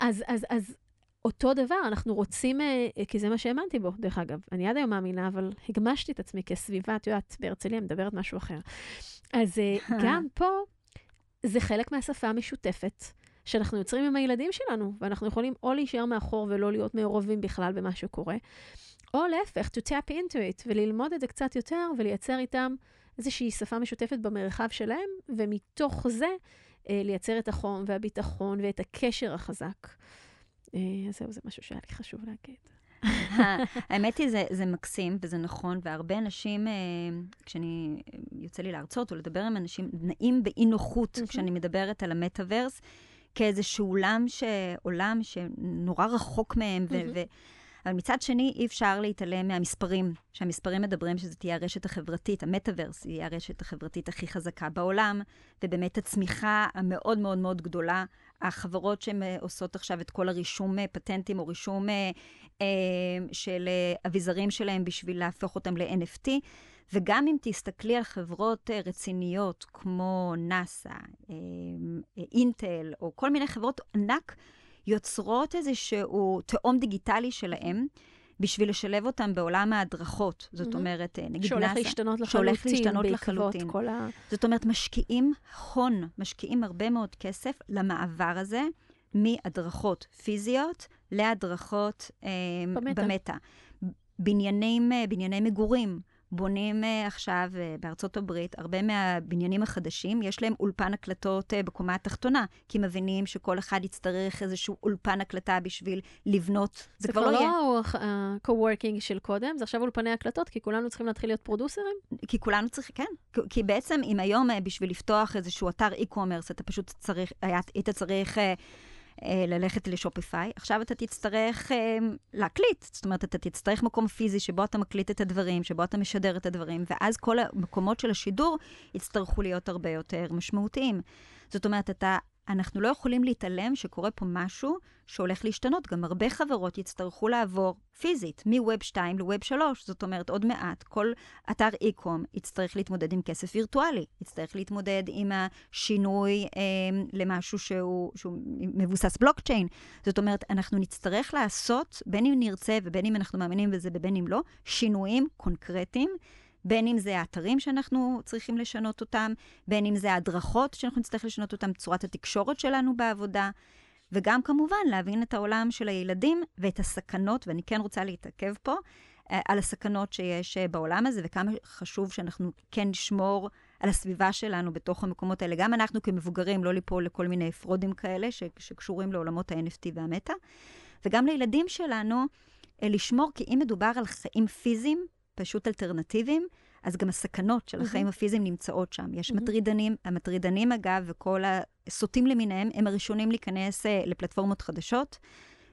אז, אז, אז אותו דבר, אנחנו רוצים, אה, כי זה מה שהאמנתי בו, דרך אגב. אני עד היום מאמינה, אבל הגמשתי את עצמי כסביבה, את יודעת, בהרצליה מדברת משהו אחר. אז אה, גם פה, זה חלק מהשפה המשותפת שאנחנו יוצרים עם הילדים שלנו, ואנחנו יכולים או להישאר מאחור ולא להיות מעורבים בכלל במה שקורה, או להפך, to tap into it, וללמוד את זה קצת יותר ולייצר איתם איזושהי שפה משותפת במרחב שלהם, ומתוך זה אה, לייצר את החום והביטחון ואת הקשר החזק. אה, אז זהו, זה משהו שהיה לי חשוב להגיד. האמת היא, זה, זה מקסים וזה נכון, והרבה אנשים, אה, כשאני, יוצא לי להרצות או לדבר עם אנשים, נעים באי נוחות כשאני מדברת על המטאוורס, כאיזשהו עולם, ש... עולם שנורא רחוק מהם, ו... אבל מצד שני, אי אפשר להתעלם מהמספרים, שהמספרים מדברים שזו תהיה הרשת החברתית, המטאוורס יהיה הרשת החברתית הכי חזקה בעולם, ובאמת הצמיחה המאוד מאוד מאוד גדולה. החברות שהן עושות עכשיו את כל הרישום אה, פטנטים או רישום אה, אה, של אה, אביזרים שלהם בשביל להפוך אותם ל-NFT, וגם אם תסתכלי על חברות אה, רציניות כמו נאסא, אה, אינטל, או כל מיני חברות ענק, יוצרות איזשהו תאום דיגיטלי שלהם. בשביל לשלב אותם בעולם ההדרכות. זאת אומרת, נגיד נאסא... שהולך להשתנות לחלוטין, שהולך להשתנות לחלוטין. כל ה... זאת אומרת, משקיעים הון, משקיעים הרבה מאוד כסף למעבר הזה מהדרכות פיזיות להדרכות אה, במטה. במטה. בניינים, בנייני מגורים. בונים uh, עכשיו uh, בארצות הברית, הרבה מהבניינים החדשים, יש להם אולפן הקלטות uh, בקומה התחתונה, כי מבינים שכל אחד יצטרך איזשהו אולפן הקלטה בשביל לבנות. זה, זה כבר לא לא ה-co-working של קודם, זה עכשיו אולפני הקלטות, כי כולנו צריכים להתחיל להיות פרודוסרים? כי כולנו צריכים, כן. כי בעצם, אם היום בשביל לפתוח איזשהו אתר e-commerce, אתה פשוט צריך, היית צריך... אה, ללכת לשופיפיי. עכשיו אתה תצטרך אה, להקליט, זאת אומרת, אתה תצטרך מקום פיזי שבו אתה מקליט את הדברים, שבו אתה משדר את הדברים, ואז כל המקומות של השידור יצטרכו להיות הרבה יותר משמעותיים. זאת אומרת, אתה אנחנו לא יכולים להתעלם שקורה פה משהו שהולך להשתנות. גם הרבה חברות יצטרכו לעבור פיזית, מווב 2 לווב 3. זאת אומרת, עוד מעט כל אתר e-com יצטרך להתמודד עם כסף וירטואלי, יצטרך להתמודד עם השינוי אה, למשהו שהוא, שהוא מבוסס בלוקצ'יין. זאת אומרת, אנחנו נצטרך לעשות, בין אם נרצה ובין אם אנחנו מאמינים בזה ובין אם לא, שינויים קונקרטיים. בין אם זה האתרים שאנחנו צריכים לשנות אותם, בין אם זה ההדרכות שאנחנו נצטרך לשנות אותם, צורת התקשורת שלנו בעבודה, וגם כמובן להבין את העולם של הילדים ואת הסכנות, ואני כן רוצה להתעכב פה, אה, על הסכנות שיש אה, בעולם הזה, וכמה חשוב שאנחנו כן נשמור על הסביבה שלנו בתוך המקומות האלה. גם אנחנו כמבוגרים, לא ליפול לכל מיני frauds כאלה שקשורים לעולמות ה-NFT והמטה, וגם לילדים שלנו, אה, לשמור, כי אם מדובר על חיים פיזיים, פשוט אלטרנטיביים, אז גם הסכנות של החיים. הפיזיים נמצאות שם. יש. מטרידנים, המטרידנים אגב, וכל הסוטים למיניהם, הם הראשונים להיכנס uh, לפלטפורמות חדשות,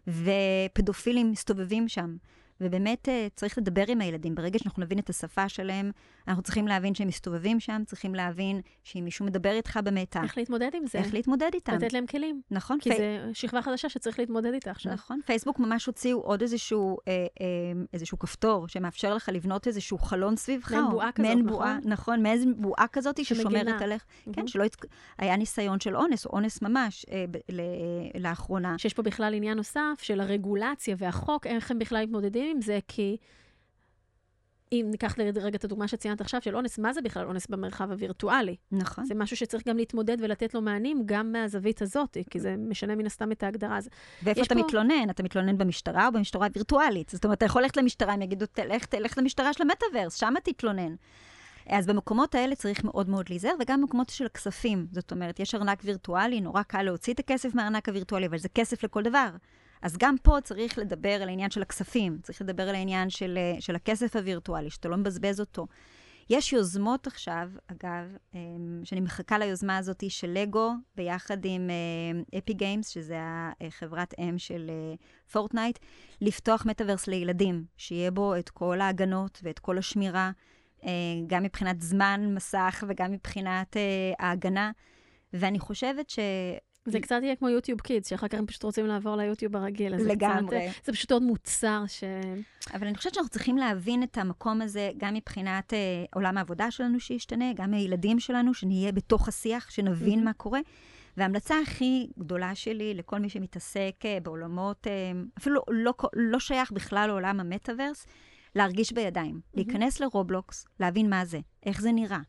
ופדופילים מסתובבים שם. ובאמת אה, צריך לדבר עם הילדים. ברגע שאנחנו נבין את השפה שלהם, אנחנו צריכים להבין שהם מסתובבים שם, צריכים להבין שאם מישהו מדבר איתך במטה... איך להתמודד עם זה. איך להתמודד איתם. לתת להם כלים. נכון. כי פי... זו שכבה חדשה שצריך להתמודד איתה עכשיו. נכון. פייסבוק ממש הוציאו עוד איזשהו, אה, אה, איזשהו כפתור שמאפשר לך לבנות איזשהו חלון סביבך. מעין בועה כזאת, מעין בועה, נכון? נכון, מעין בועה כזאת ששומרת עליך. Mm-hmm. כן, שלא. היה ניסיון של אונס, או אונס ממש, אה, ב- ל- לאחרונה. שיש פה בכלל עניין נוסף של הרגולציה והחוק, איך הם בכלל מתמודדים עם זה, כי... אם ניקח לרגע את הדוגמה שציינת עכשיו של אונס, מה זה בכלל אונס במרחב הווירטואלי? נכון. זה משהו שצריך גם להתמודד ולתת לו מענים גם מהזווית הזאת, כי זה משנה מן הסתם את ההגדרה. הזאת. ואיפה אתה פה... מתלונן? אתה מתלונן במשטרה או במשטרה וירטואלית? זאת אומרת, אתה יכול ללכת למשטרה, הם יגידו, תלך, תלך למשטרה של המטאוורס, שם תתלונן. אז במקומות האלה צריך מאוד מאוד להיזהר, וגם במקומות של הכספים. זאת אומרת, יש ארנק וירטואלי, נורא קל להוציא את הכסף מהארנק הווירטואלי, אבל זה כסף לכל דבר. אז גם פה צריך לדבר על העניין של הכספים, צריך לדבר על העניין של, אה, של הכסף הווירטואלי, שאתה לא מבזבז אותו. יש יוזמות עכשיו, אגב, אמ, שאני מחכה ליוזמה הזאת של לגו, ביחד עם אפיק גיימס, שזה החברת אם של פורטנייט, אה, לפתוח מטאוורס לילדים, שיהיה בו את כל ההגנות ואת כל השמירה, אה, גם מבחינת זמן מסך וגם מבחינת ההגנה. ואני חושבת זה קצת יהיה כמו יוטיוב קידס, שאחר כך הם פשוט רוצים לעבור ליוטיוב הרגיל. לגמרי. קצת, זה פשוט עוד מוצר ש... אבל אני חושבת שאנחנו צריכים להבין את המקום הזה, גם מבחינת אה, עולם העבודה שלנו שישתנה, גם הילדים שלנו, שנהיה בתוך השיח, שנבין mm-hmm. מה קורה. וההמלצה הכי גדולה שלי לכל מי שמתעסק אה, בעולמות, אה, אפילו לא, לא, לא שייך בכלל לעולם המטאוורס, להרגיש בידיים. Mm-hmm. להיכנס לרובלוקס, להבין מה זה, איך זה נראה.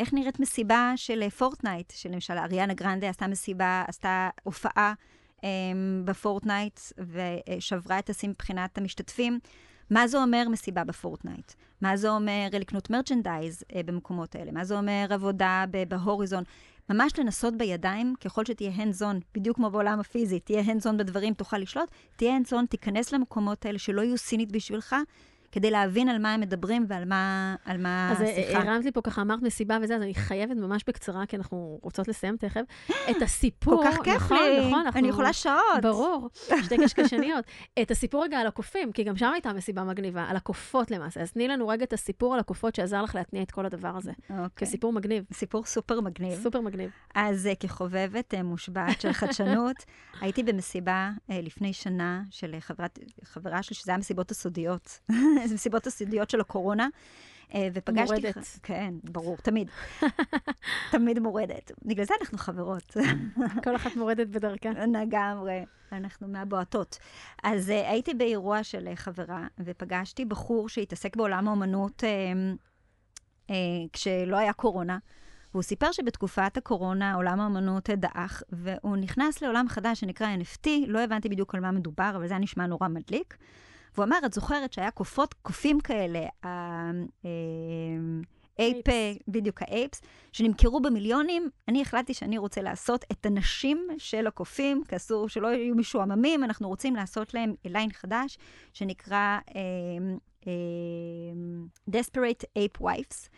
איך נראית מסיבה של אה, פורטנייט, שלמשל אריאנה גרנדה עשתה מסיבה, עשתה הופעה um, בפורטנייט ושברה את השיא מבחינת המשתתפים. מה זה אומר מסיבה בפורטנייט? מה זה אומר לקנות merchandise uh, במקומות האלה? מה זה אומר עבודה בהוריזון? ממש לנסות בידיים, ככל שתהיה on, בדיוק כמו בעולם הפיזי, תהיה on בדברים, תוכל לשלוט, תהיה on, תיכנס למקומות האלה שלא יהיו סינית בשבילך, כדי להבין על מה הם מדברים ועל מה, על מה אז אה, השיחה. הרמת לי פה ככה, אמרת מסיבה וזה, אז אני חייבת ממש בקצרה, כי אנחנו רוצות לסיים תכף, את הסיפור, כל כך כיף נכון, לי, נכון, אנחנו... אני יכולה שעות. ברור, שתי קשקשניות. את הסיפור רגע על הקופים, כי גם שם הייתה מסיבה מגניבה, על הקופות למעשה. אז תני לנו רגע את הסיפור על הקופות שעזר לך להתניע את כל הדבר הזה. אוקיי. כסיפור מגניב, סיפור סופר מגניב. סופר מגניב. אז אה, כחובבת אה, מושבעת של חדשנות, הייתי במסיבה אה, לפני שנה של אה, חברת, חברה שלי, שזה היה מסיבות הסודיות. מסיבות הסודיות של הקורונה. אה, ופגשתי... מורדת. כן, ברור, תמיד. תמיד מורדת. בגלל זה אנחנו חברות. כל אחת מורדת בדרכה. לגמרי, אנחנו מהבועטות. אז uh, הייתי באירוע של uh, חברה, ופגשתי בחור שהתעסק בעולם האומנות כשלא היה קורונה. והוא סיפר שבתקופת הקורונה עולם האמנות דעך, והוא נכנס לעולם חדש שנקרא NFT, לא הבנתי בדיוק על מה מדובר, אבל זה היה נשמע נורא מדליק. והוא אמר, את זוכרת שהיה קופות, קופים כאלה, ה- אה, ape. בדיוק ה apes, שנמכרו במיליונים, אני החלטתי שאני רוצה לעשות את הנשים של הקופים, כי אסור שהם יהיו משועממים, אנחנו רוצים לעשות להם ליין חדש, שנקרא אה, אה, Desperate Ape Wives.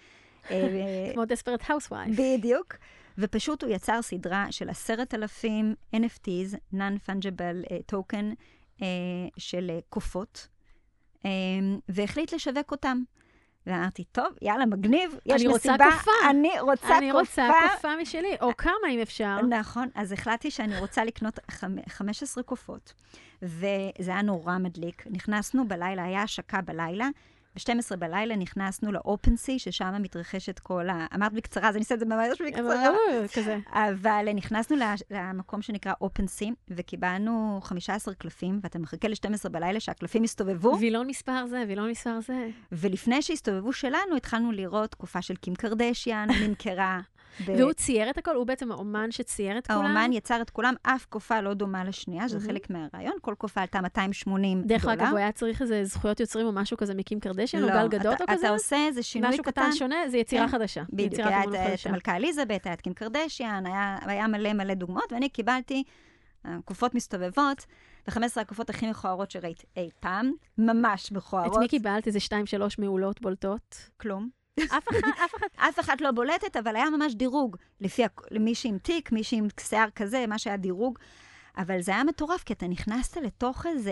אה, כמו Desperate Housewives. בדיוק. ופשוט הוא יצר סדרה של עשרת אלפים NFTs, Non-Fungible uh, Token, של uh, קופות, um, והחליט לשווק אותם. ואמרתי, טוב, יאללה, מגניב, יש אני רוצה מסיבה, קופה. אני רוצה אני רוצה קופה משלי, או כמה אם אפשר. נכון, אז החלטתי שאני רוצה לקנות חמ- 15 קופות, וזה היה נורא מדליק. נכנסנו בלילה, היה השקה בלילה, ב-12 בלילה נכנסנו לאופנסי, ששם מתרחשת כל ה... אמרת בקצרה, אז אני אעשה את זה ממש בקצרה. אה, כזה. אבל נכנסנו למקום שנקרא OpenSea, וקיבלנו 15 קלפים, ואתה מחכה ל-12 בלילה שהקלפים יסתובבו, וילון מספר זה, וילון מספר זה. ולפני שהסתובבו שלנו, התחלנו לראות תקופה של קים קרדשיאן, נמכרה. ב- והוא צייר את הכל? הוא בעצם האומן שצייר את כולם? האומן יצר את כולם, אף קופה לא דומה לשנייה, שזה מהמם. חלק מהרעיון, כל קופה עלתה 280 דרך דולר. אגב, הוא היה צריך איזה זכויות יוצרים או משהו כזה מקים קרדשן, או לא, גל גדות אתה- או כזה? אתה עושה איזה שינוי משהו קטן שונה, זה יצירה כן. חדשה. בדיוק, היה את- אומנות את. המלכה אליזבת, היה את קים קרדשיאן, היה, היה מלא מלא דוגמאות, ואני קיבלתי אה, קופות מסתובבות, ו-15 הקופות הכי מכוערות שראית אי פעם, ממש את מכוערות. מי קיבלת? איזה שתיים, שלוש מעולות בולטות? כלום. אף אחד, אף אחד. אף אחת לא בולטת, אבל היה ממש דירוג. לפי מישהי עם תיק, מישהי עם שיער כזה, מה שהיה דירוג. אבל זה היה מטורף, כי אתה נכנסת לתוך איזו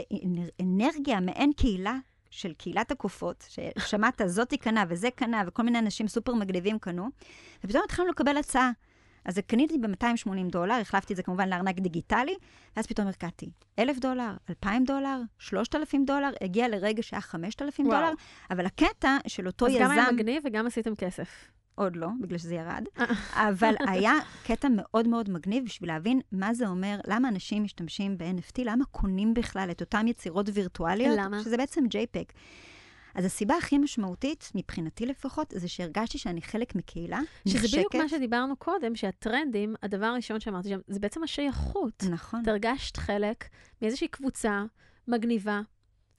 אנרגיה, מעין קהילה של קהילת הקופות, ששמעת, זאתי קנה וזה קנה, וכל מיני אנשים סופר מגניבים קנו, ופתאום התחלנו לקבל הצעה. אז קניתי ב-280 דולר, החלפתי את זה כמובן לארנק דיגיטלי, ואז פתאום הרכבתי 1,000 דולר, 2,000 דולר, 3,000 דולר, הגיע לרגע שהיה 5,000 וואו. דולר, אבל הקטע של אותו אז יזם... גם היה מגניב וגם עשיתם כסף. עוד לא, בגלל שזה ירד. אה. אבל היה קטע מאוד מאוד מגניב בשביל להבין מה זה אומר, למה אנשים משתמשים ב-NFT, למה קונים בכלל את אותן יצירות וירטואליות, למה? שזה בעצם JPEG. אז הסיבה הכי משמעותית, מבחינתי לפחות, זה שהרגשתי שאני חלק מקהילה שזה נחשקת. בדיוק מה שדיברנו קודם, שהטרנדים, הדבר הראשון שאמרתי שם, זה בעצם השייכות. נכון. את הרגשת חלק מאיזושהי קבוצה מגניבה,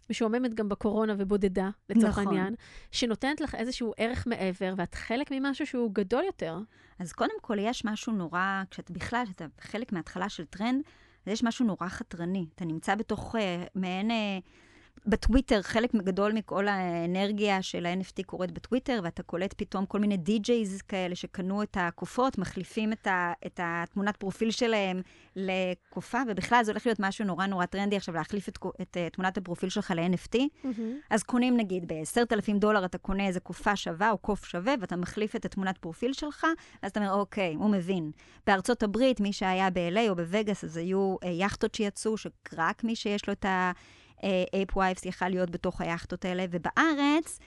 משועממת גם בקורונה ובודדה, לצורך נכון. העניין, שנותנת לך איזשהו ערך מעבר, ואת חלק ממשהו שהוא גדול יותר. אז קודם כל, יש משהו נורא, כשאתה בכלל, כשאתה חלק מההתחלה של טרנד, אז יש משהו נורא חתרני. אתה נמצא בתוך אה, מעין... אה, בטוויטר, חלק גדול מכל האנרגיה של ה-NFT קורית בטוויטר, ואתה קולט פתאום כל מיני די-ג'ייז כאלה שקנו את הקופות, מחליפים את, ה, את התמונת פרופיל שלהם לקופה, ובכלל זה הולך להיות משהו נורא נורא טרנדי עכשיו, להחליף את, קו- את uh, תמונת הפרופיל שלך ל-NFT. אז קונים נגיד ב-10,000 דולר, אתה קונה איזה קופה שווה או קוף שווה, ואתה מחליף את התמונת פרופיל שלך, ואז אתה אומר, אוקיי, הוא מבין. בארצות הברית, מי שהיה ב-LA או בווגאס, אז היו אה, יכטות שיצאו, שרק מי שיש לו את ה-Ape Wives יכל להיות בתוך היכטות האלה, ובארץ...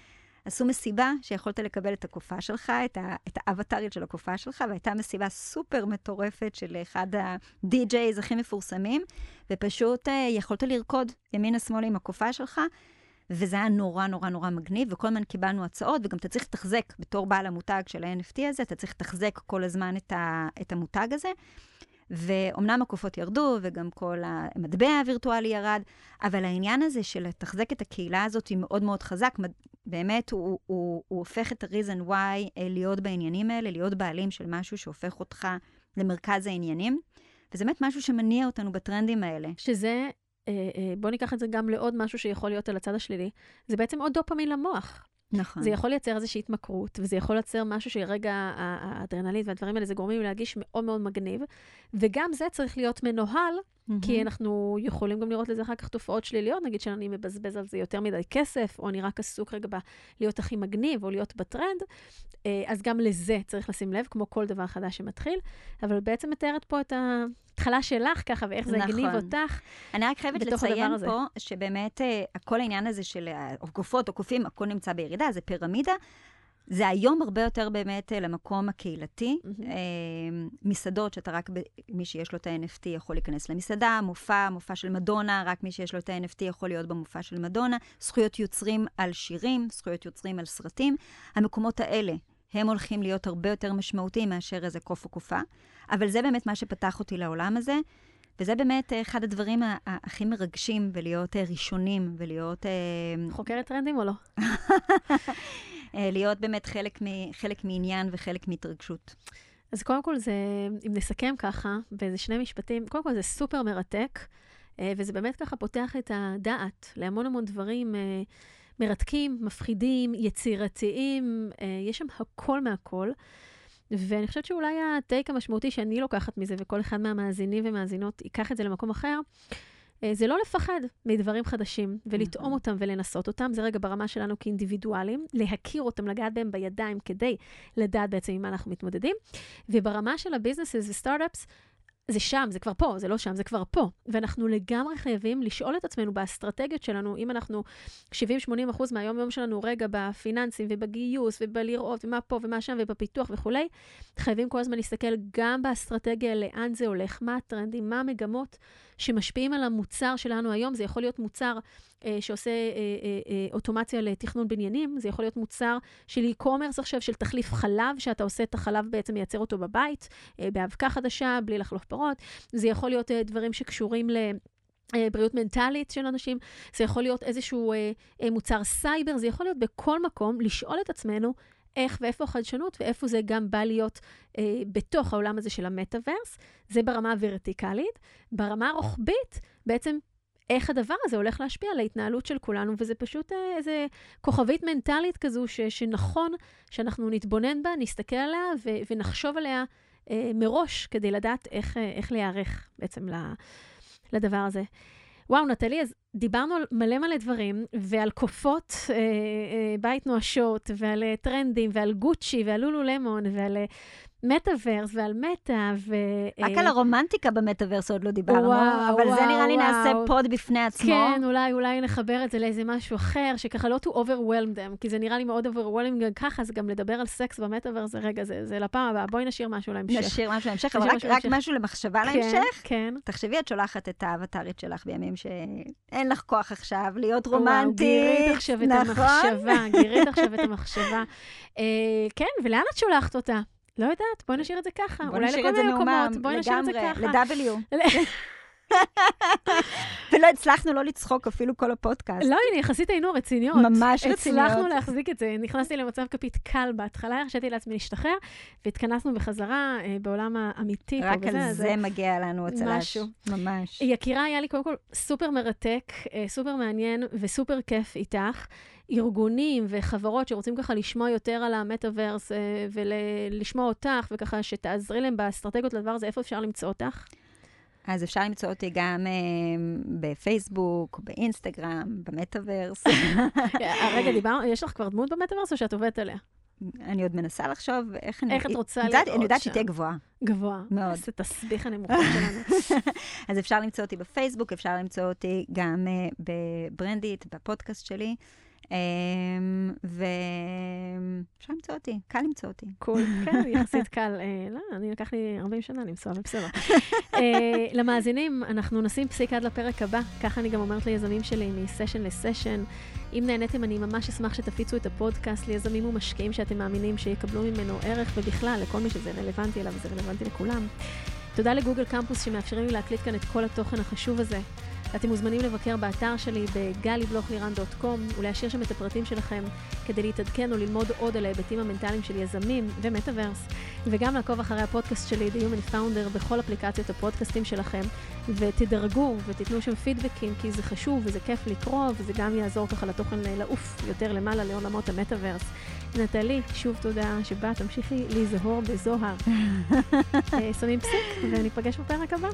עשו מסיבה שיכולת לקבל את הקופה שלך, את, ה, את האבטרית של הקופה שלך, והייתה מסיבה סופר מטורפת של אחד ה-DJs הכי מפורסמים, ופשוט uh, יכולת לרקוד ימינה-שמאלה עם הקופה שלך, וזה היה נורא נורא נורא מגניב, וכל הזמן קיבלנו הצעות, וגם אתה צריך לתחזק, בתור בעל המותג של ה-NFT הזה, אתה צריך לתחזק כל הזמן את, ה, את המותג הזה. ואומנם הקופות ירדו, וגם כל המטבע הווירטואלי ירד, אבל העניין הזה של לתחזק את הקהילה הזאת היא מאוד מאוד חזק. באמת, הוא, הוא, הוא הופך את ה-reason why אה, להיות בעניינים האלה, להיות בעלים של משהו שהופך אותך למרכז העניינים. וזה באמת משהו שמניע אותנו בטרנדים האלה. שזה אה, אה, בואו ניקח את זה גם לעוד משהו שיכול להיות על הצד השלילי, זה בעצם עוד דופמין למוח. נכון. זה יכול לייצר איזושהי התמכרות, וזה יכול לייצר משהו שרגע האדרנלין והדברים האלה, זה גורמים לי להרגיש מאוד מאוד מגניב. וגם זה צריך להיות מנוהל, כי אנחנו יכולים גם לראות לזה אחר כך תופעות שליליות, נגיד שאני מבזבז על זה יותר מדי כסף, או אני רק עסוק רגע בלהיות הכי מגניב, או להיות בטרנד, אה, אז גם לזה צריך לשים לב, כמו כל דבר חדש שמתחיל. אבל בעצם מתארת פה את ההתחלה שלך ככה, ואיך זה הגניב נכון. אותך. אני רק חייבת בתוך הדבר לציין הזה. פה, שבאמת אה, כל העניין הזה של גופות או קופים, הכל נמצא בירידה, זה פירמידה. זה היום הרבה יותר באמת אה, למקום הקהילתי. אה, מסעדות, שאתה רק, ב- מי שיש לו את ה-NFT יכול להיכנס למסעדה, מופע, מופע של מדונה, רק מי שיש לו את ה-NFT יכול להיות במופע של מדונה, זכויות יוצרים על שירים, זכויות יוצרים על סרטים. המקומות האלה, הם הולכים להיות הרבה יותר משמעותיים מאשר איזה קוף או קופה. אבל זה באמת מה שפתח אותי לעולם הזה. וזה באמת אה, אחד הדברים הכי מרגשים, ולהיות אה, ראשונים, ולהיות אה, חוקרת טרנדים או לא? להיות באמת חלק, מ, חלק מעניין וחלק מהתרגשות. אז קודם כל זה, אם נסכם ככה, באיזה שני משפטים, קודם כל זה סופר מרתק, וזה באמת ככה פותח את הדעת להמון המון דברים מרתקים, מפחידים, יצירתיים, יש שם הכל מהכל. ואני חושבת שאולי הטייק המשמעותי שאני לוקחת מזה, וכל אחד מהמאזינים ומאזינות ייקח את זה למקום אחר, אה, זה לא לפחד מדברים חדשים, ולטעום נכון. אותם ולנסות אותם. זה רגע ברמה שלנו כאינדיבידואלים, להכיר אותם, לגעת בהם בידיים, כדי לדעת בעצם עם מה אנחנו מתמודדים. וברמה של הביזנסס וסטארט-אפס, זה שם, זה כבר פה, זה לא שם, זה כבר פה. ואנחנו לגמרי חייבים לשאול את עצמנו באסטרטגיות שלנו, אם אנחנו 70-80 אחוז מהיום-יום שלנו רגע בפיננסים ובגיוס ובלראות ומה פה ומה שם ובפיתוח וכולי, חייבים כל הזמן להסתכל גם באסטרטגיה לאן זה הולך, מה הטרנדים, מה המגמות שמשפיעים על המוצר שלנו היום. זה יכול להיות מוצר אה, שעושה אה, אה, אה, אוטומציה לתכנון בניינים, זה יכול להיות מוצר של e-commerce עכשיו, של תחליף חלב, שאתה עושה את החלב בעצם מייצר אותו בבית, אה, באבקה חדשה, בלי לחלוף פרות. זה יכול להיות אה, דברים שקשורים ל... אה, בריאות מנטלית של אנשים, זה יכול להיות איזשהו אה, אה, מוצר סייבר, זה יכול להיות בכל מקום, לשאול את עצמנו איך ואיפה החדשנות ואיפה זה גם בא להיות אה, בתוך העולם הזה של המטאוורס. זה ברמה הוורטיקלית. ברמה הרוחבית, בעצם איך הדבר הזה הולך להשפיע על ההתנהלות של כולנו, וזה פשוט אה, איזה כוכבית מנטלית כזו, ש, שנכון שאנחנו נתבונן בה, נסתכל עליה ו, ונחשוב עליה אה, מראש, כדי לדעת איך, אה, איך להיערך בעצם לדבר הזה. וואו, נטלי, אז דיברנו על מלא מלא דברים, ועל קופות אה, אה, בית נואשות, ועל אה, טרנדים, ועל גוצ'י, ועל לולו למון, ועל אה, מטאוורס, ועל מטא, ו... רק אה, על הרומנטיקה במטאוורס עוד לא דיברנו, וואו, אבל זה נראה לי וואו, נעשה וואו. פוד בפני עצמו. כן, אולי, אולי נחבר את זה לאיזה משהו אחר, שככה לא to overwhelm them, כי זה נראה לי מאוד overwhelming גם ככה, אז גם לדבר על סקס במטאוורס, זה רגע, זה, זה לפעם הבאה. בואי נשאיר משהו להמשך. נשאיר משהו להמשך, אבל רק- משהו רק להמשך. משהו למחשבה כן, להמשך. כן. תחשבי, את שולחת את האבטרית שלך בימים שאין לך כוח עכשיו להיות וואו, רומנטית. גירית עכשיו את נכון? המחשבה, גירית עכשיו את המחשבה. אה, כן, ולאן את שולחת אותה? לא יודעת, בואי נשאיר את זה ככה. בוא אולי נשאיר לכל את זה מיני מקומות, בואי נשאיר את זה ככה. ל-W. ולא הצלחנו לא לצחוק אפילו כל הפודקאסט. לא, הנה, יחסית היינו רציניות. ממש הצלחנו רציניות. להחזיק את זה. נכנסתי למצב כפית קל בהתחלה, הרשיתי לעצמי להשתחרר, והתכנסנו בחזרה אה, בעולם האמיתי. רק על זה מגיע לנו הצל"ש. משהו. ממש. יקירה, היה לי קודם כל סופר מרתק, אה, סופר מעניין וסופר כיף איתך. ארגונים וחברות שרוצים ככה לשמוע יותר על המטאוורס אה, ולשמוע אותך, וככה שתעזרי להם באסטרטגיות לדבר הזה, איפה אפשר למצוא אותך? אז אפשר למצוא אותי גם אה, בפייסבוק, באינסטגרם, במטאוורס. אה, רגע, דיברנו, יש לך כבר דמות במטאוורס או שאת עובדת עליה? אני עוד מנסה לחשוב איך אני... איך את רוצה לראות אני יודעת שם? שהיא תהיה גבוהה. גבוה. מאוד. איזה תסביך הנמוכות שלנו. אז אפשר למצוא אותי בפייסבוק, אפשר למצוא אותי גם אה, בברנדית, בפודקאסט שלי. אמ, ואפשר למצוא אותי, קל למצוא אותי. קול, כן, יחסית קל. אה, לא, אני לקח לי 40 שנה לנסוע, אבל בסדר. אה, למאזינים, אנחנו נשים פסיק עד לפרק הבא. ככה אני גם אומרת ליזמים שלי, מסשן לסשן. אם נהניתם, אני ממש אשמח שתפיצו את הפודקאסט ליזמים ומשקיעים שאתם מאמינים שיקבלו ממנו ערך, ובכלל, לכל מי שזה רלוונטי אליו, זה רלוונטי לכולם. תודה לגוגל קמפוס שמאפשרים לי להקליט כאן את כל התוכן החשוב הזה. אתם מוזמנים לבקר באתר שלי בגלי-בלוך-לירן.קום ולהשאיר שם את הפרטים שלכם כדי להתעדכן או ללמוד עוד על ההיבטים המנטליים של יזמים ומטאוורס, וגם לעקוב אחרי הפודקאסט שלי, The Human Founder, בכל אפליקציות הפודקאסטים שלכם, ותדרגו ותיתנו שם פידבקים, כי זה חשוב וזה כיף לקרוא, וזה גם יעזור ככה לתוכן לעוף יותר למעלה לעולמות המטאוורס. נטלי, שוב תודה שבאת, תמשיכי להיזהור בזוהר. אה, שמים פסיק, וניפגש בפרק הבא.